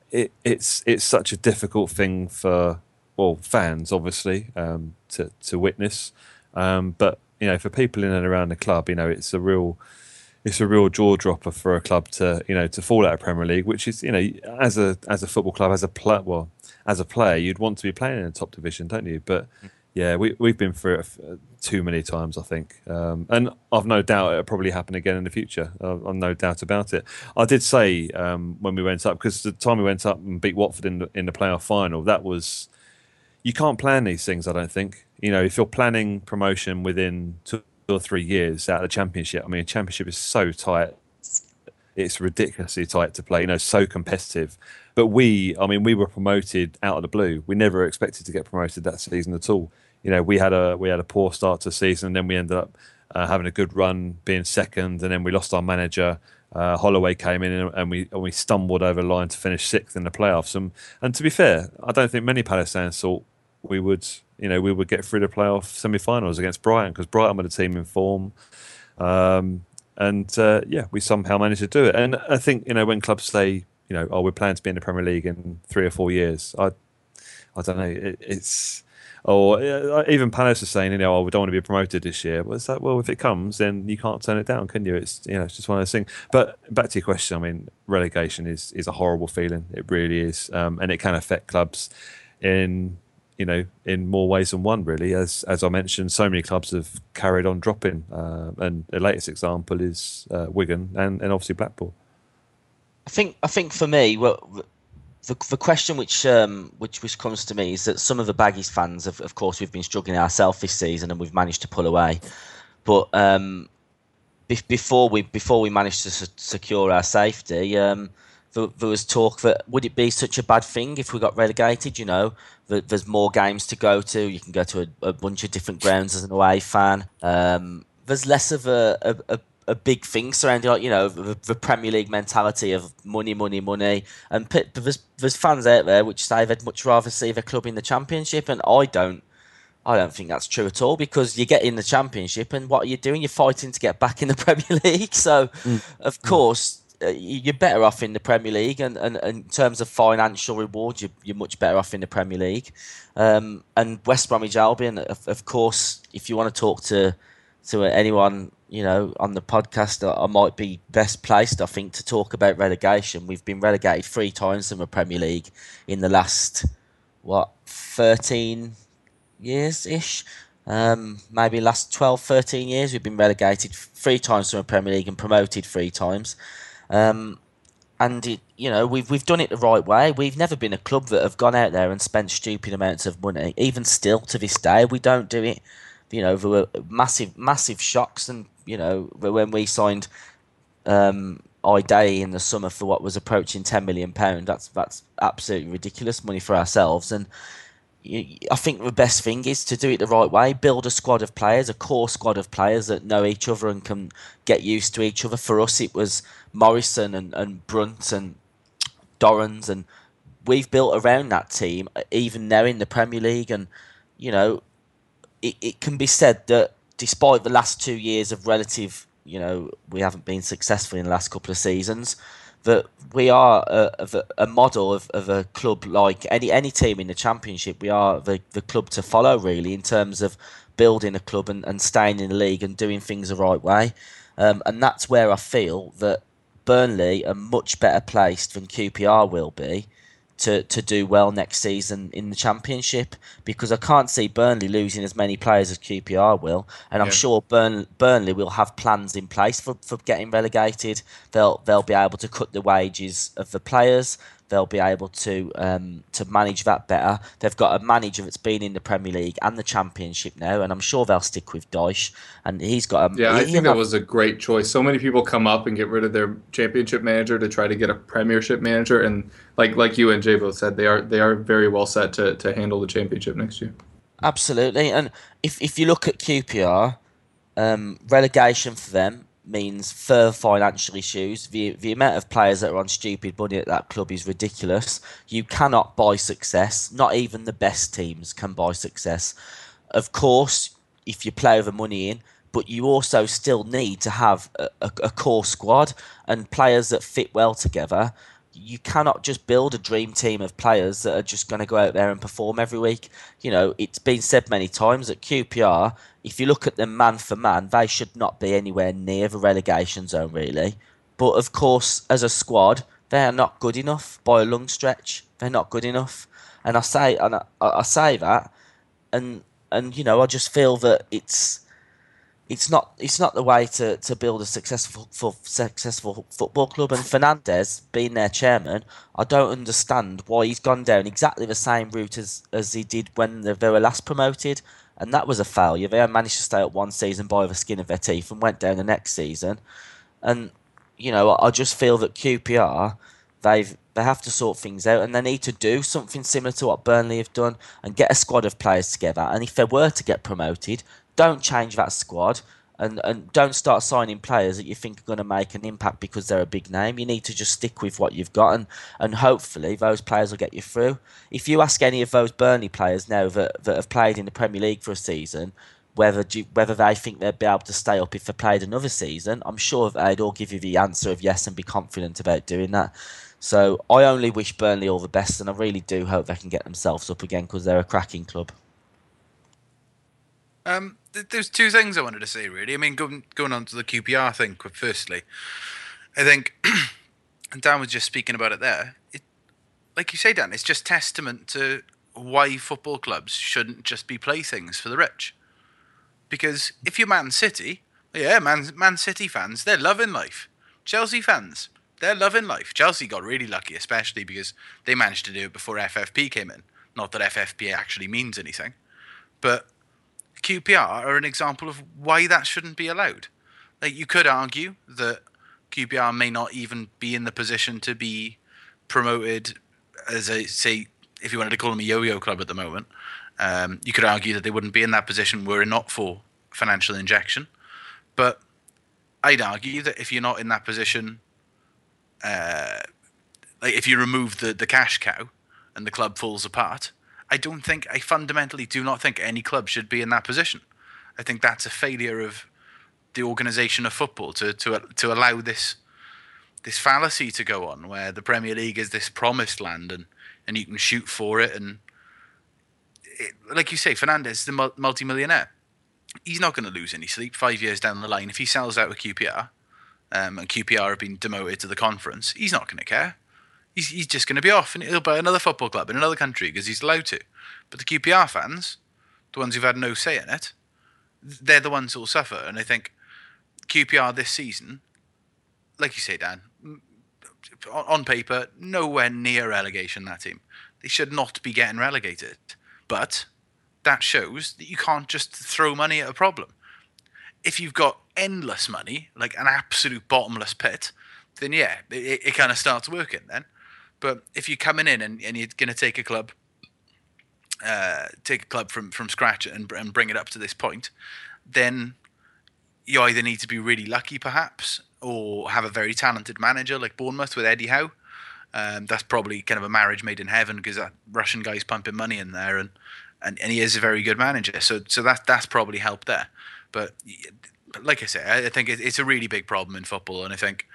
Speaker 2: it, it's it's such a difficult thing for well fans obviously um, to to witness, um, but you know for people in and around the club, you know it's a real it's a real jaw dropper for a club to you know to fall out of Premier League, which is you know as a as a football club as a pla well as a player you'd want to be playing in the top division, don't you? But yeah, we we've been through it too many times, I think, um, and I've no doubt it'll probably happen again in the future. I've, I've no doubt about it. I did say um, when we went up because the time we went up and beat Watford in the in the playoff final, that was you can't plan these things. I don't think you know if you're planning promotion within two or three years out of the championship. I mean, a championship is so tight it's ridiculously tight to play, you know, so competitive. But we, I mean, we were promoted out of the blue. We never expected to get promoted that season at all. You know, we had a we had a poor start to the season, and then we ended up uh, having a good run, being second, and then we lost our manager. Uh, Holloway came in, and, we and we stumbled over the line to finish sixth in the playoffs. And and to be fair, I don't think many Palace fans thought we would, you know, we would get through the playoff semi-finals against Brighton because Brighton were the team in form. Um, and uh, yeah, we somehow managed to do it. And I think you know when clubs say you know, oh, we're planning to be in the Premier League in three or four years. I, I don't know. It, it's Or uh, even Palace is saying, you know, oh, we don't want to be promoted this year. Well, it's like, well, if it comes, then you can't turn it down, can you? It's you know, it's just one of those things. But back to your question, I mean, relegation is is a horrible feeling. It really is, um, and it can affect clubs in you know in more ways than one. Really, as as I mentioned, so many clubs have carried on dropping, uh, and the latest example is uh, Wigan and, and obviously Blackpool.
Speaker 3: I think I think for me, well, the, the question which um, which which comes to me is that some of the Baggies fans, of, of course, we've been struggling ourselves this season and we've managed to pull away, but um, be, before we before we managed to secure our safety, um, there, there, was talk that would it be such a bad thing if we got relegated? You know, there's more games to go to. You can go to a, a bunch of different grounds as an away fan. Um, there's less of a, a, a a big thing surrounding, like, you know, the, the, Premier League mentality of money, money, money. And there's, there's fans out there which say they'd much rather see their club in the Championship, and I don't. I don't think that's true at all because you get in the Championship, and what are you doing? You're fighting to get back in the Premier League. So, mm. of course, you're better off in the Premier League, and, and, and in terms of financial reward, you're, you're much better off in the Premier League. Um, and West Bromwich Albion, of, of course, if you want to talk to to anyone you know, on the podcast, I might be best placed, I think, to talk about relegation. We've been relegated three times from the Premier League in the last, what, 13 years ish? Um, maybe last 12, 13 years, we've been relegated three times from the Premier League and promoted three times. Um, and it, you know we've we've done it the right way. We've never been a club that have gone out there and spent stupid amounts of money. Even still to this day, we don't do it. You know, there were massive massive shocks and you know, when we signed um, Ideye in the summer for what was approaching ten million pound, that's that's absolutely ridiculous money for ourselves. And I think the best thing is to do it the right way. Build a squad of players, a core squad of players that know each other and can get used to each other. For us, it was Morrison and, and Brunt and Dorrans, and we've built around that team, uh, even now in the Premier League. And you know, it, it can be said that despite the last two years of relative, you know, we haven't been successful in the last couple of seasons, that we are a, a, model of, of a club like any any team in the championship. We are the, the club to follow, really, in terms of building a club and, and staying in the league and doing things the right way. Um, and that's where I feel that Burnley are much better placed than QPR will be to, to do well next season in the championship because I can't see Burnley losing as many players as QPR will, and I'm yeah. sure Burn, Burnley will have plans in place for, for getting relegated. They'll they'll be able to cut the wages of the players they'll be able to um, to manage that better. They've got a manager that's been in the Premier League and the Championship now, and I'm sure they'll stick with Dyche. And he's got a
Speaker 1: yeah. I think that was a great choice. So many people come up and get rid of their Championship manager to try to get a Premiership manager, and like like you and Jay both said, they are they are very well set to to handle the Championship next year.
Speaker 3: Absolutely, and if if you look at QPR, um, relegation for them means further financial issues. The the amount of players that are on stupid money at that club is ridiculous. You cannot buy success. Not even the best teams can buy success. Of course, if you play the money in, but you also still need to have a, a, a core squad and players that fit well together you cannot just build a dream team of players that are just going to go out there and perform every week. You know, it's been said many times that QPR, if you look at them man for man, they should not be anywhere near the relegation zone, really. But of course, as a squad, they are not good enough by a long stretch. They're not good enough, and I say and I, I say that, and and you know, I just feel that it's it's not it's not the way to, to build a successful successful football club. And Fernandes, being their chairman, I don't understand why he's gone down exactly the same route as, as he did when they were last promoted, and hmm. that was a failure. They managed to stay up one season by the skin of their teeth and went down the next season. And you know, I just feel that QPR they've they have to sort things out and they need to do something similar to what Burnley have done and get a squad of players together. And if they were to get promoted, don't change that squad and, and don't start signing players that you think are going to make an impact because they're a big name. You need to just stick with what you've got, and, and hopefully those players will get you through. If you ask any of those Burnley players now that, that have played in the Premier League for a season, whether whether they think they'd be able to stay up if they played another season, I'm sure they'd all give you the answer of yes and be confident about doing that. So I only wish Burnley all the best, and I really do hope they can get themselves up again because they're a cracking club.
Speaker 4: Um, there's two things I wanted to say really. I mean, going going on to the QPR thing. Firstly, I think, and Dan was just speaking about it there. It, like you say, Dan, it's just testament to why football clubs shouldn't just be playthings for the rich. Because if you're Man City, yeah, Man Man City fans, they're loving life. Chelsea fans, they're loving life. Chelsea got really lucky, especially because they managed to do it before FFP came in. Not that FFP actually means anything, but QPR are an example of why that shouldn't be allowed. Like you could argue that QPR may not even be in the position to be promoted as a say if you wanted to call them a yo-yo club at the moment. Um, you could argue that they wouldn't be in that position were it not for financial injection. But I'd argue that if you're not in that position, uh, like if you remove the, the cash cow and the club falls apart, I don't think I fundamentally do not think any club should be in that position. I think that's a failure of the organisation of football to to to allow this this fallacy to go on, where the Premier League is this promised land and and you can shoot for it and it, like you say, Fernandes, the mul- multi-millionaire, he's not going to lose any sleep five years down the line if he sells out with QPR, um, and QPR have been demoted to the conference. He's not going to care. He's, he's just going to be off and he'll buy another football club in another country because he's allowed to. But the QPR fans, the ones who've had no say in it, they're the ones who'll suffer. And I think QPR this season, like you say, Dan, on paper, nowhere near relegation. That team, they should not be getting relegated. But that shows that you can't just throw money at a problem. If you've got endless money, like an absolute bottomless pit, then yeah, it, it kind of starts working then. But if you're coming in and, and you're going to take a club, uh, take a club from, from scratch and, and bring it up to this point, then you either need to be really lucky, perhaps, or have a very talented manager like Bournemouth with Eddie Howe. Um, that's probably kind of a marriage made in heaven because that Russian guy's pumping money in there, and, and, and he is a very good manager. So so that that's probably helped there. But, like I say, I, think it, it's a really big problem in football, and I think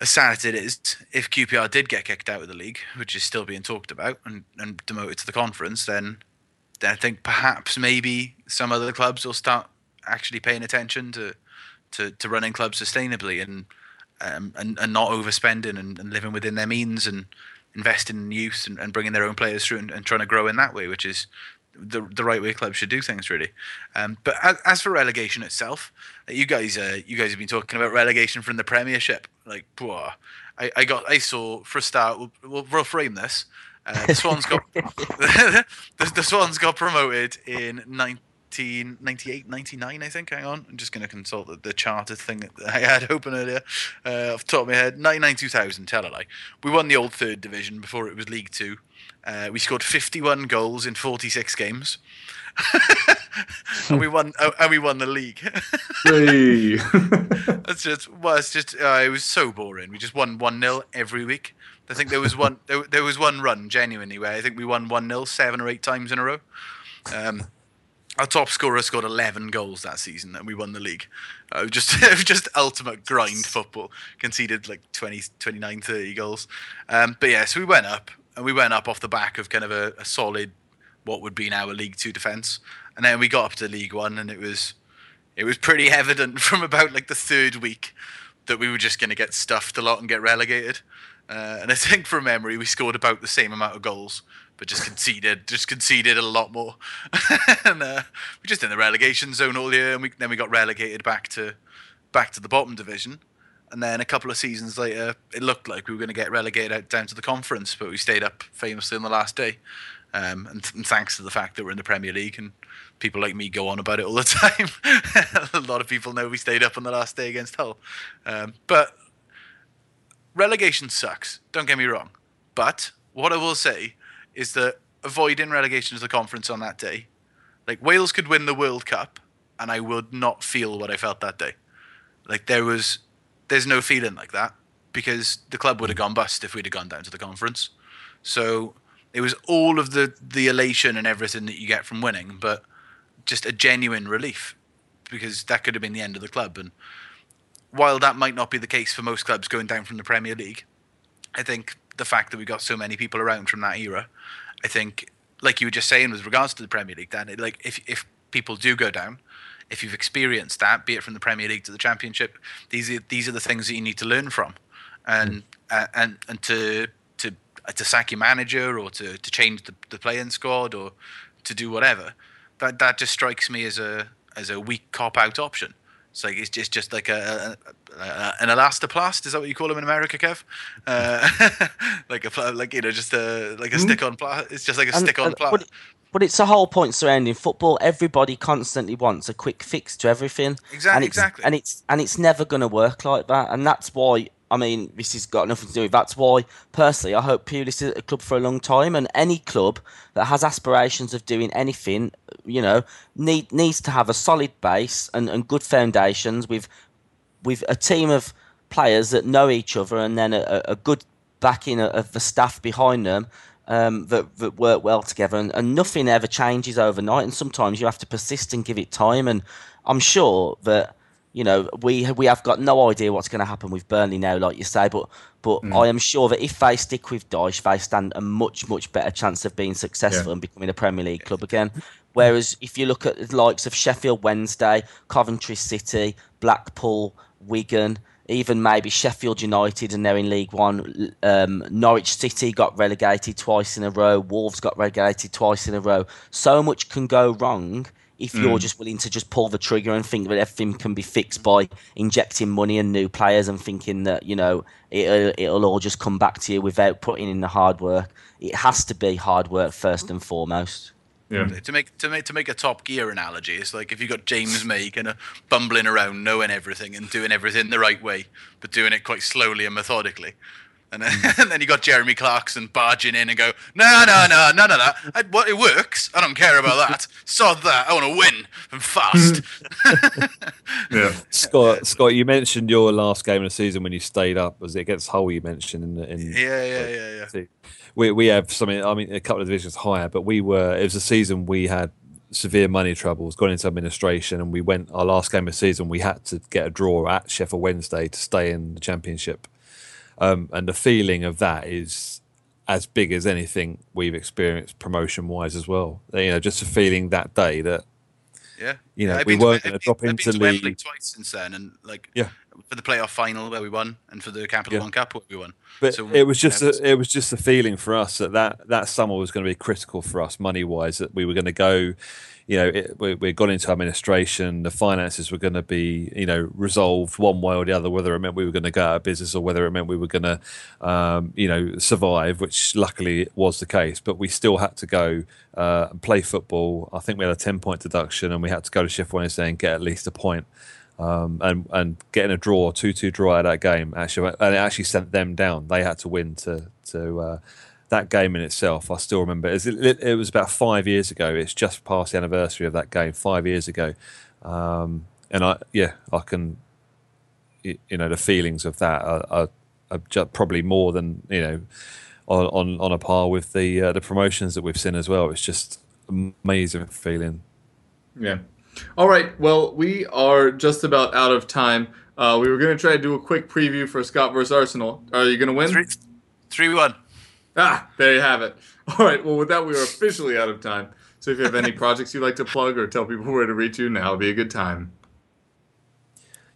Speaker 4: as sad it is, if QPR did get kicked out of the league, which is still being talked about, and, and demoted to the conference, then then I think perhaps maybe some other clubs will start actually paying attention to to, to running clubs sustainably and um, and, and not overspending and, and living within their means and investing in youth and, and bringing their own players through and, and trying to grow in that way, which is the the right way clubs should do things really. Um, but as, as for relegation itself, you guys uh, you guys have been talking about relegation from the Premiership. Like, boah, I, I got I saw for a start. We'll, we'll, we'll frame this. Uh, the Swans got the, the Swans got promoted in 1998, 99, I think. Hang on, I'm just going to consult the, the charter thing that I had open earlier uh, off the top of my head. 99, 2000, tell a lie. We won the old third division before it was League Two. Uh, we scored 51 goals in 46 games. and we won oh, and we won the league.
Speaker 1: Hey.
Speaker 4: That's just well, it's just uh, it was so boring. We just won one 0 every week. I think there was one there, there was one run genuinely where I think we won one 0 seven or eight times in a row. Um, our top scorer scored 11 goals that season and we won the league. Uh, it was just just ultimate grind football. Conceded like 20, 29, 30 goals. Um, but yeah, so we went up and we went up off the back of kind of a, a solid what would be now a League Two defence. And then we got up to League One and it was it was pretty evident from about like the third week that we were just going to get stuffed a lot and get relegated. Uh, and I think from memory, we scored about the same amount of goals, but just conceded, just conceded a lot more. and uh, we just in the relegation zone all year, and we, then we got relegated back to back to the bottom division. And then a couple of seasons later, it looked like we were going to get relegated out down to the conference, but we stayed up famously on the last day. Um, and, and thanks to the fact that we're in the Premier League and people like me go on about it all the time. a lot of people know we stayed up on the last day against Hull. Um, but relegation sucks. Don't get me wrong. But what I will say is that avoiding relegation to the conference on that day, like Wales could win the World Cup, and I would not feel what I felt that day. Like there was, there's no feeling like that because the club would have gone bust if we'd have gone down to the conference. So it was all of the the elation and everything that you get from winning, but just a genuine relief because that could have been the end of the club. And while that might not be the case for most clubs going down from the Premier League, I think the fact that we got so many people around from that era, I think, like you were just saying with regards to the Premier League, Dan, like if if people do go down, if you've experienced that, be it from the Premier League to the Championship, these are these are the things that you need to learn from, and uh, and and to to uh, to sack your manager or to to change the, the playing squad or to do whatever, that that just strikes me as a as a weak cop out option. It's like it's just just like a, a, a an elastoplast. Is that what you call them in America, Kev? Uh, like a like you know just a like a stick on pla- It's just like a
Speaker 3: And-
Speaker 4: stick on pla-
Speaker 3: but, but it's the whole point surrounding football. Everybody constantly wants a quick fix to everything.
Speaker 4: Exactly.
Speaker 3: and it's,
Speaker 4: exactly.
Speaker 3: And it's and it's never going to work like that. And that's why. I mean, this has got nothing to do with. That's why, personally, I hope Pulis is at a club for a long time, and any club that has aspirations of doing anything, you know, need needs to have a solid base and, and good foundations with with a team of players that know each other and then a, a good backing of- the staff behind them um, that, that work well together. And, and nothing ever changes overnight. And sometimes you have to persist and give it time. And I'm sure that. You know, we we have got no idea what's going to happen with Burnley now, like you say, but but I am sure that if they stick with Dyche, they stand a much much better chance of being successful
Speaker 1: Yeah.
Speaker 3: and becoming a Premier League club again. Whereas if you look at the likes of Sheffield Wednesday, Coventry City, Blackpool, Wigan, even maybe Sheffield United, and they're in League One. Um, Norwich City got relegated twice in a row. Wolves got relegated twice in a row. So much can go wrong if you're mm. just willing to just pull the trigger and think that everything can be fixed by injecting money and new players and thinking that you know it'll, it'll all just come back to you without putting in the hard work. It has to be hard work first and foremost.
Speaker 1: Yeah. Mm.
Speaker 4: to make to make to make a Top Gear analogy, it's like if you got James May kind of bumbling around, knowing everything and doing everything the right way, but doing it quite slowly and methodically. And then, and then you got Jeremy Clarkson barging in and go, no, no, no, none of that. I, what it works. I don't care about that. Sod that. I want to win and fast.
Speaker 1: Yeah.
Speaker 2: Scott, Scott, you mentioned your last game of the season when you stayed up. Was it against Hull? You mentioned in the in
Speaker 4: yeah, yeah, yeah, yeah.
Speaker 2: See, we we have something. I mean, a couple of divisions higher, but we were. It was a season we had severe money troubles, gone into administration, and we went our last game of the season. We had to get a draw at Sheffield Wednesday to stay in the championship, um, and the feeling of that is as big as anything we've experienced promotion wise as well. You know, just a feeling that day that
Speaker 4: Yeah.
Speaker 2: You know,
Speaker 4: Yeah,
Speaker 2: we weren't gonna drop
Speaker 4: I've
Speaker 2: into
Speaker 4: been to Wembley
Speaker 2: league.
Speaker 4: twice since then, and like
Speaker 2: Yeah.
Speaker 4: for the playoff final where we won, and for the Capital
Speaker 2: Yeah.
Speaker 4: One Cup where we won.
Speaker 2: But
Speaker 4: So,
Speaker 2: it was just
Speaker 4: yeah,
Speaker 2: a, it was just a feeling for us that that, that summer was going to be critical for us money wise. That we were going to go, you know, it, we we got into administration. The finances were going to be you know resolved one way or the other, whether it meant we were going to go out of business or whether it meant we were going to, um, you know, survive. Which luckily was the case. But we still had to go uh, and play football. I think we had a ten point deduction, and we had to go to Sheffield Wednesday and get at least a point um, and and getting a draw, two two draw of that game actually, and it actually sent them down. They had to win to to uh, that game in itself. I still remember it, it, it was about five years ago. It's just past the anniversary of that game, five years ago, um, and I yeah I can you know the feelings of that are, are, are ju- probably more than you know on on, on a par with the uh, the promotions that we've seen as well. It's just amazing feeling.
Speaker 1: Yeah. All right. Well, we are just about out of time. Uh, we were going to try to do a quick preview for Scott versus Arsenal. Are you going to win?
Speaker 4: Three, three one.
Speaker 1: Ah, there you have it. All right. Well, with that, we are officially out of time. So if you have any projects you'd like to plug or tell people where to reach you, now would be a good time.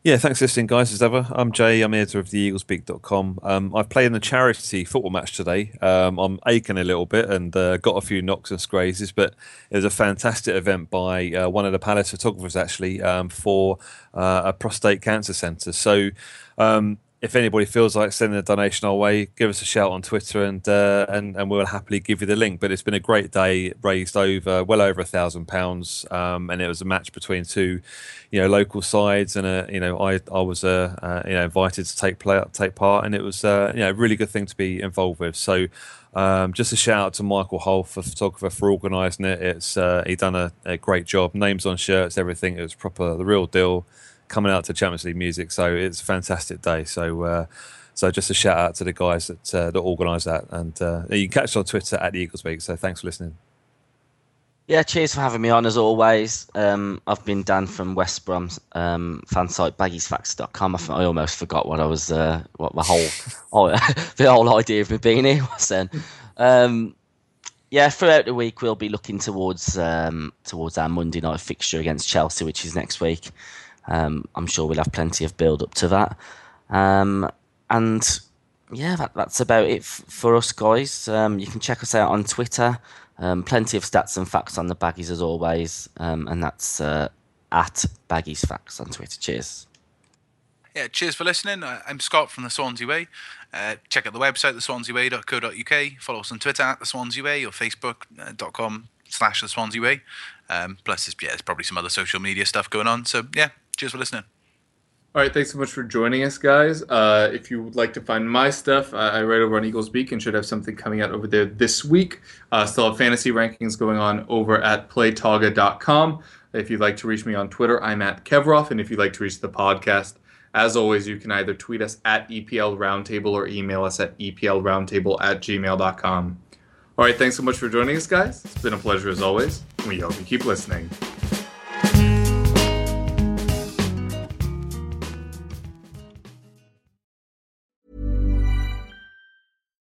Speaker 2: Yeah, thanks for listening, guys, as ever. I'm Jay. I'm editor of theeaglesbeak.com. Um, I've played in the charity football match today. Um, I'm aching a little bit and uh, got a few knocks and scrazes, but it was a fantastic event by uh, one of the Palace photographers, actually, um, for uh, a prostate cancer centre. So um, if anybody feels like sending a donation our way, give us a shout on Twitter and uh, and and we'll happily give you the link. But it's been a great day, raised over well over a thousand pounds, um, and it was a match between two, you know, local sides, and uh, you know, I I was uh, uh, you know invited to take play take part, and it was uh, you know a really good thing to be involved with. So. Um, just a shout out to Michael Holf, a photographer, for organising it. It's uh, he done a, a great job. Names on shirts, everything. It was proper, the real deal coming out to Champions League music. So it's a fantastic day. So uh, so just a shout out to the guys that uh, that organised that, and uh, you can catch us on Twitter at the Eagles Beak. So thanks for listening.
Speaker 3: Yeah, cheers for having me on as always. Um, I've been Dan from West Brom's um, fan site baggiesfacts.com. I, I almost forgot what I was, uh, what my whole, oh, the whole idea of me being here was then. Um, yeah, throughout the week we'll be looking towards um, towards our Monday night fixture against Chelsea, which is next week. Um, I'm sure we'll have plenty of build up to that. Um, and yeah, that, that's about it f- for us guys. Um, you can check us out on Twitter. Um, plenty of stats and facts on the baggies as always, um, and that's uh, at baggies facts on Twitter. Cheers.
Speaker 4: Yeah, cheers for listening. I- I'm Scott from the Swansea Way. Uh, check out the website, theswansea.way.co.uk. Follow us on Twitter at the Swansea Way or Facebook.com slash the Swansea Way. Um, plus, yeah, there's probably some other social media stuff going on. So, yeah, cheers for listening.
Speaker 1: All right, thanks so much for joining us, guys. Uh, if you would like to find my stuff, I, I write over on Eagles Beak and should have something coming out over there this week. Uh, still have fantasy rankings going on over at playtoga.com. If you'd like to reach me on Twitter, I'm at Kevroff. And if you'd like to reach the podcast, as always, you can either tweet us at EPL Roundtable or email us at EPLRoundtable at gmail.com. All right, thanks so much for joining us, guys. It's been a pleasure as always. We hope you keep listening.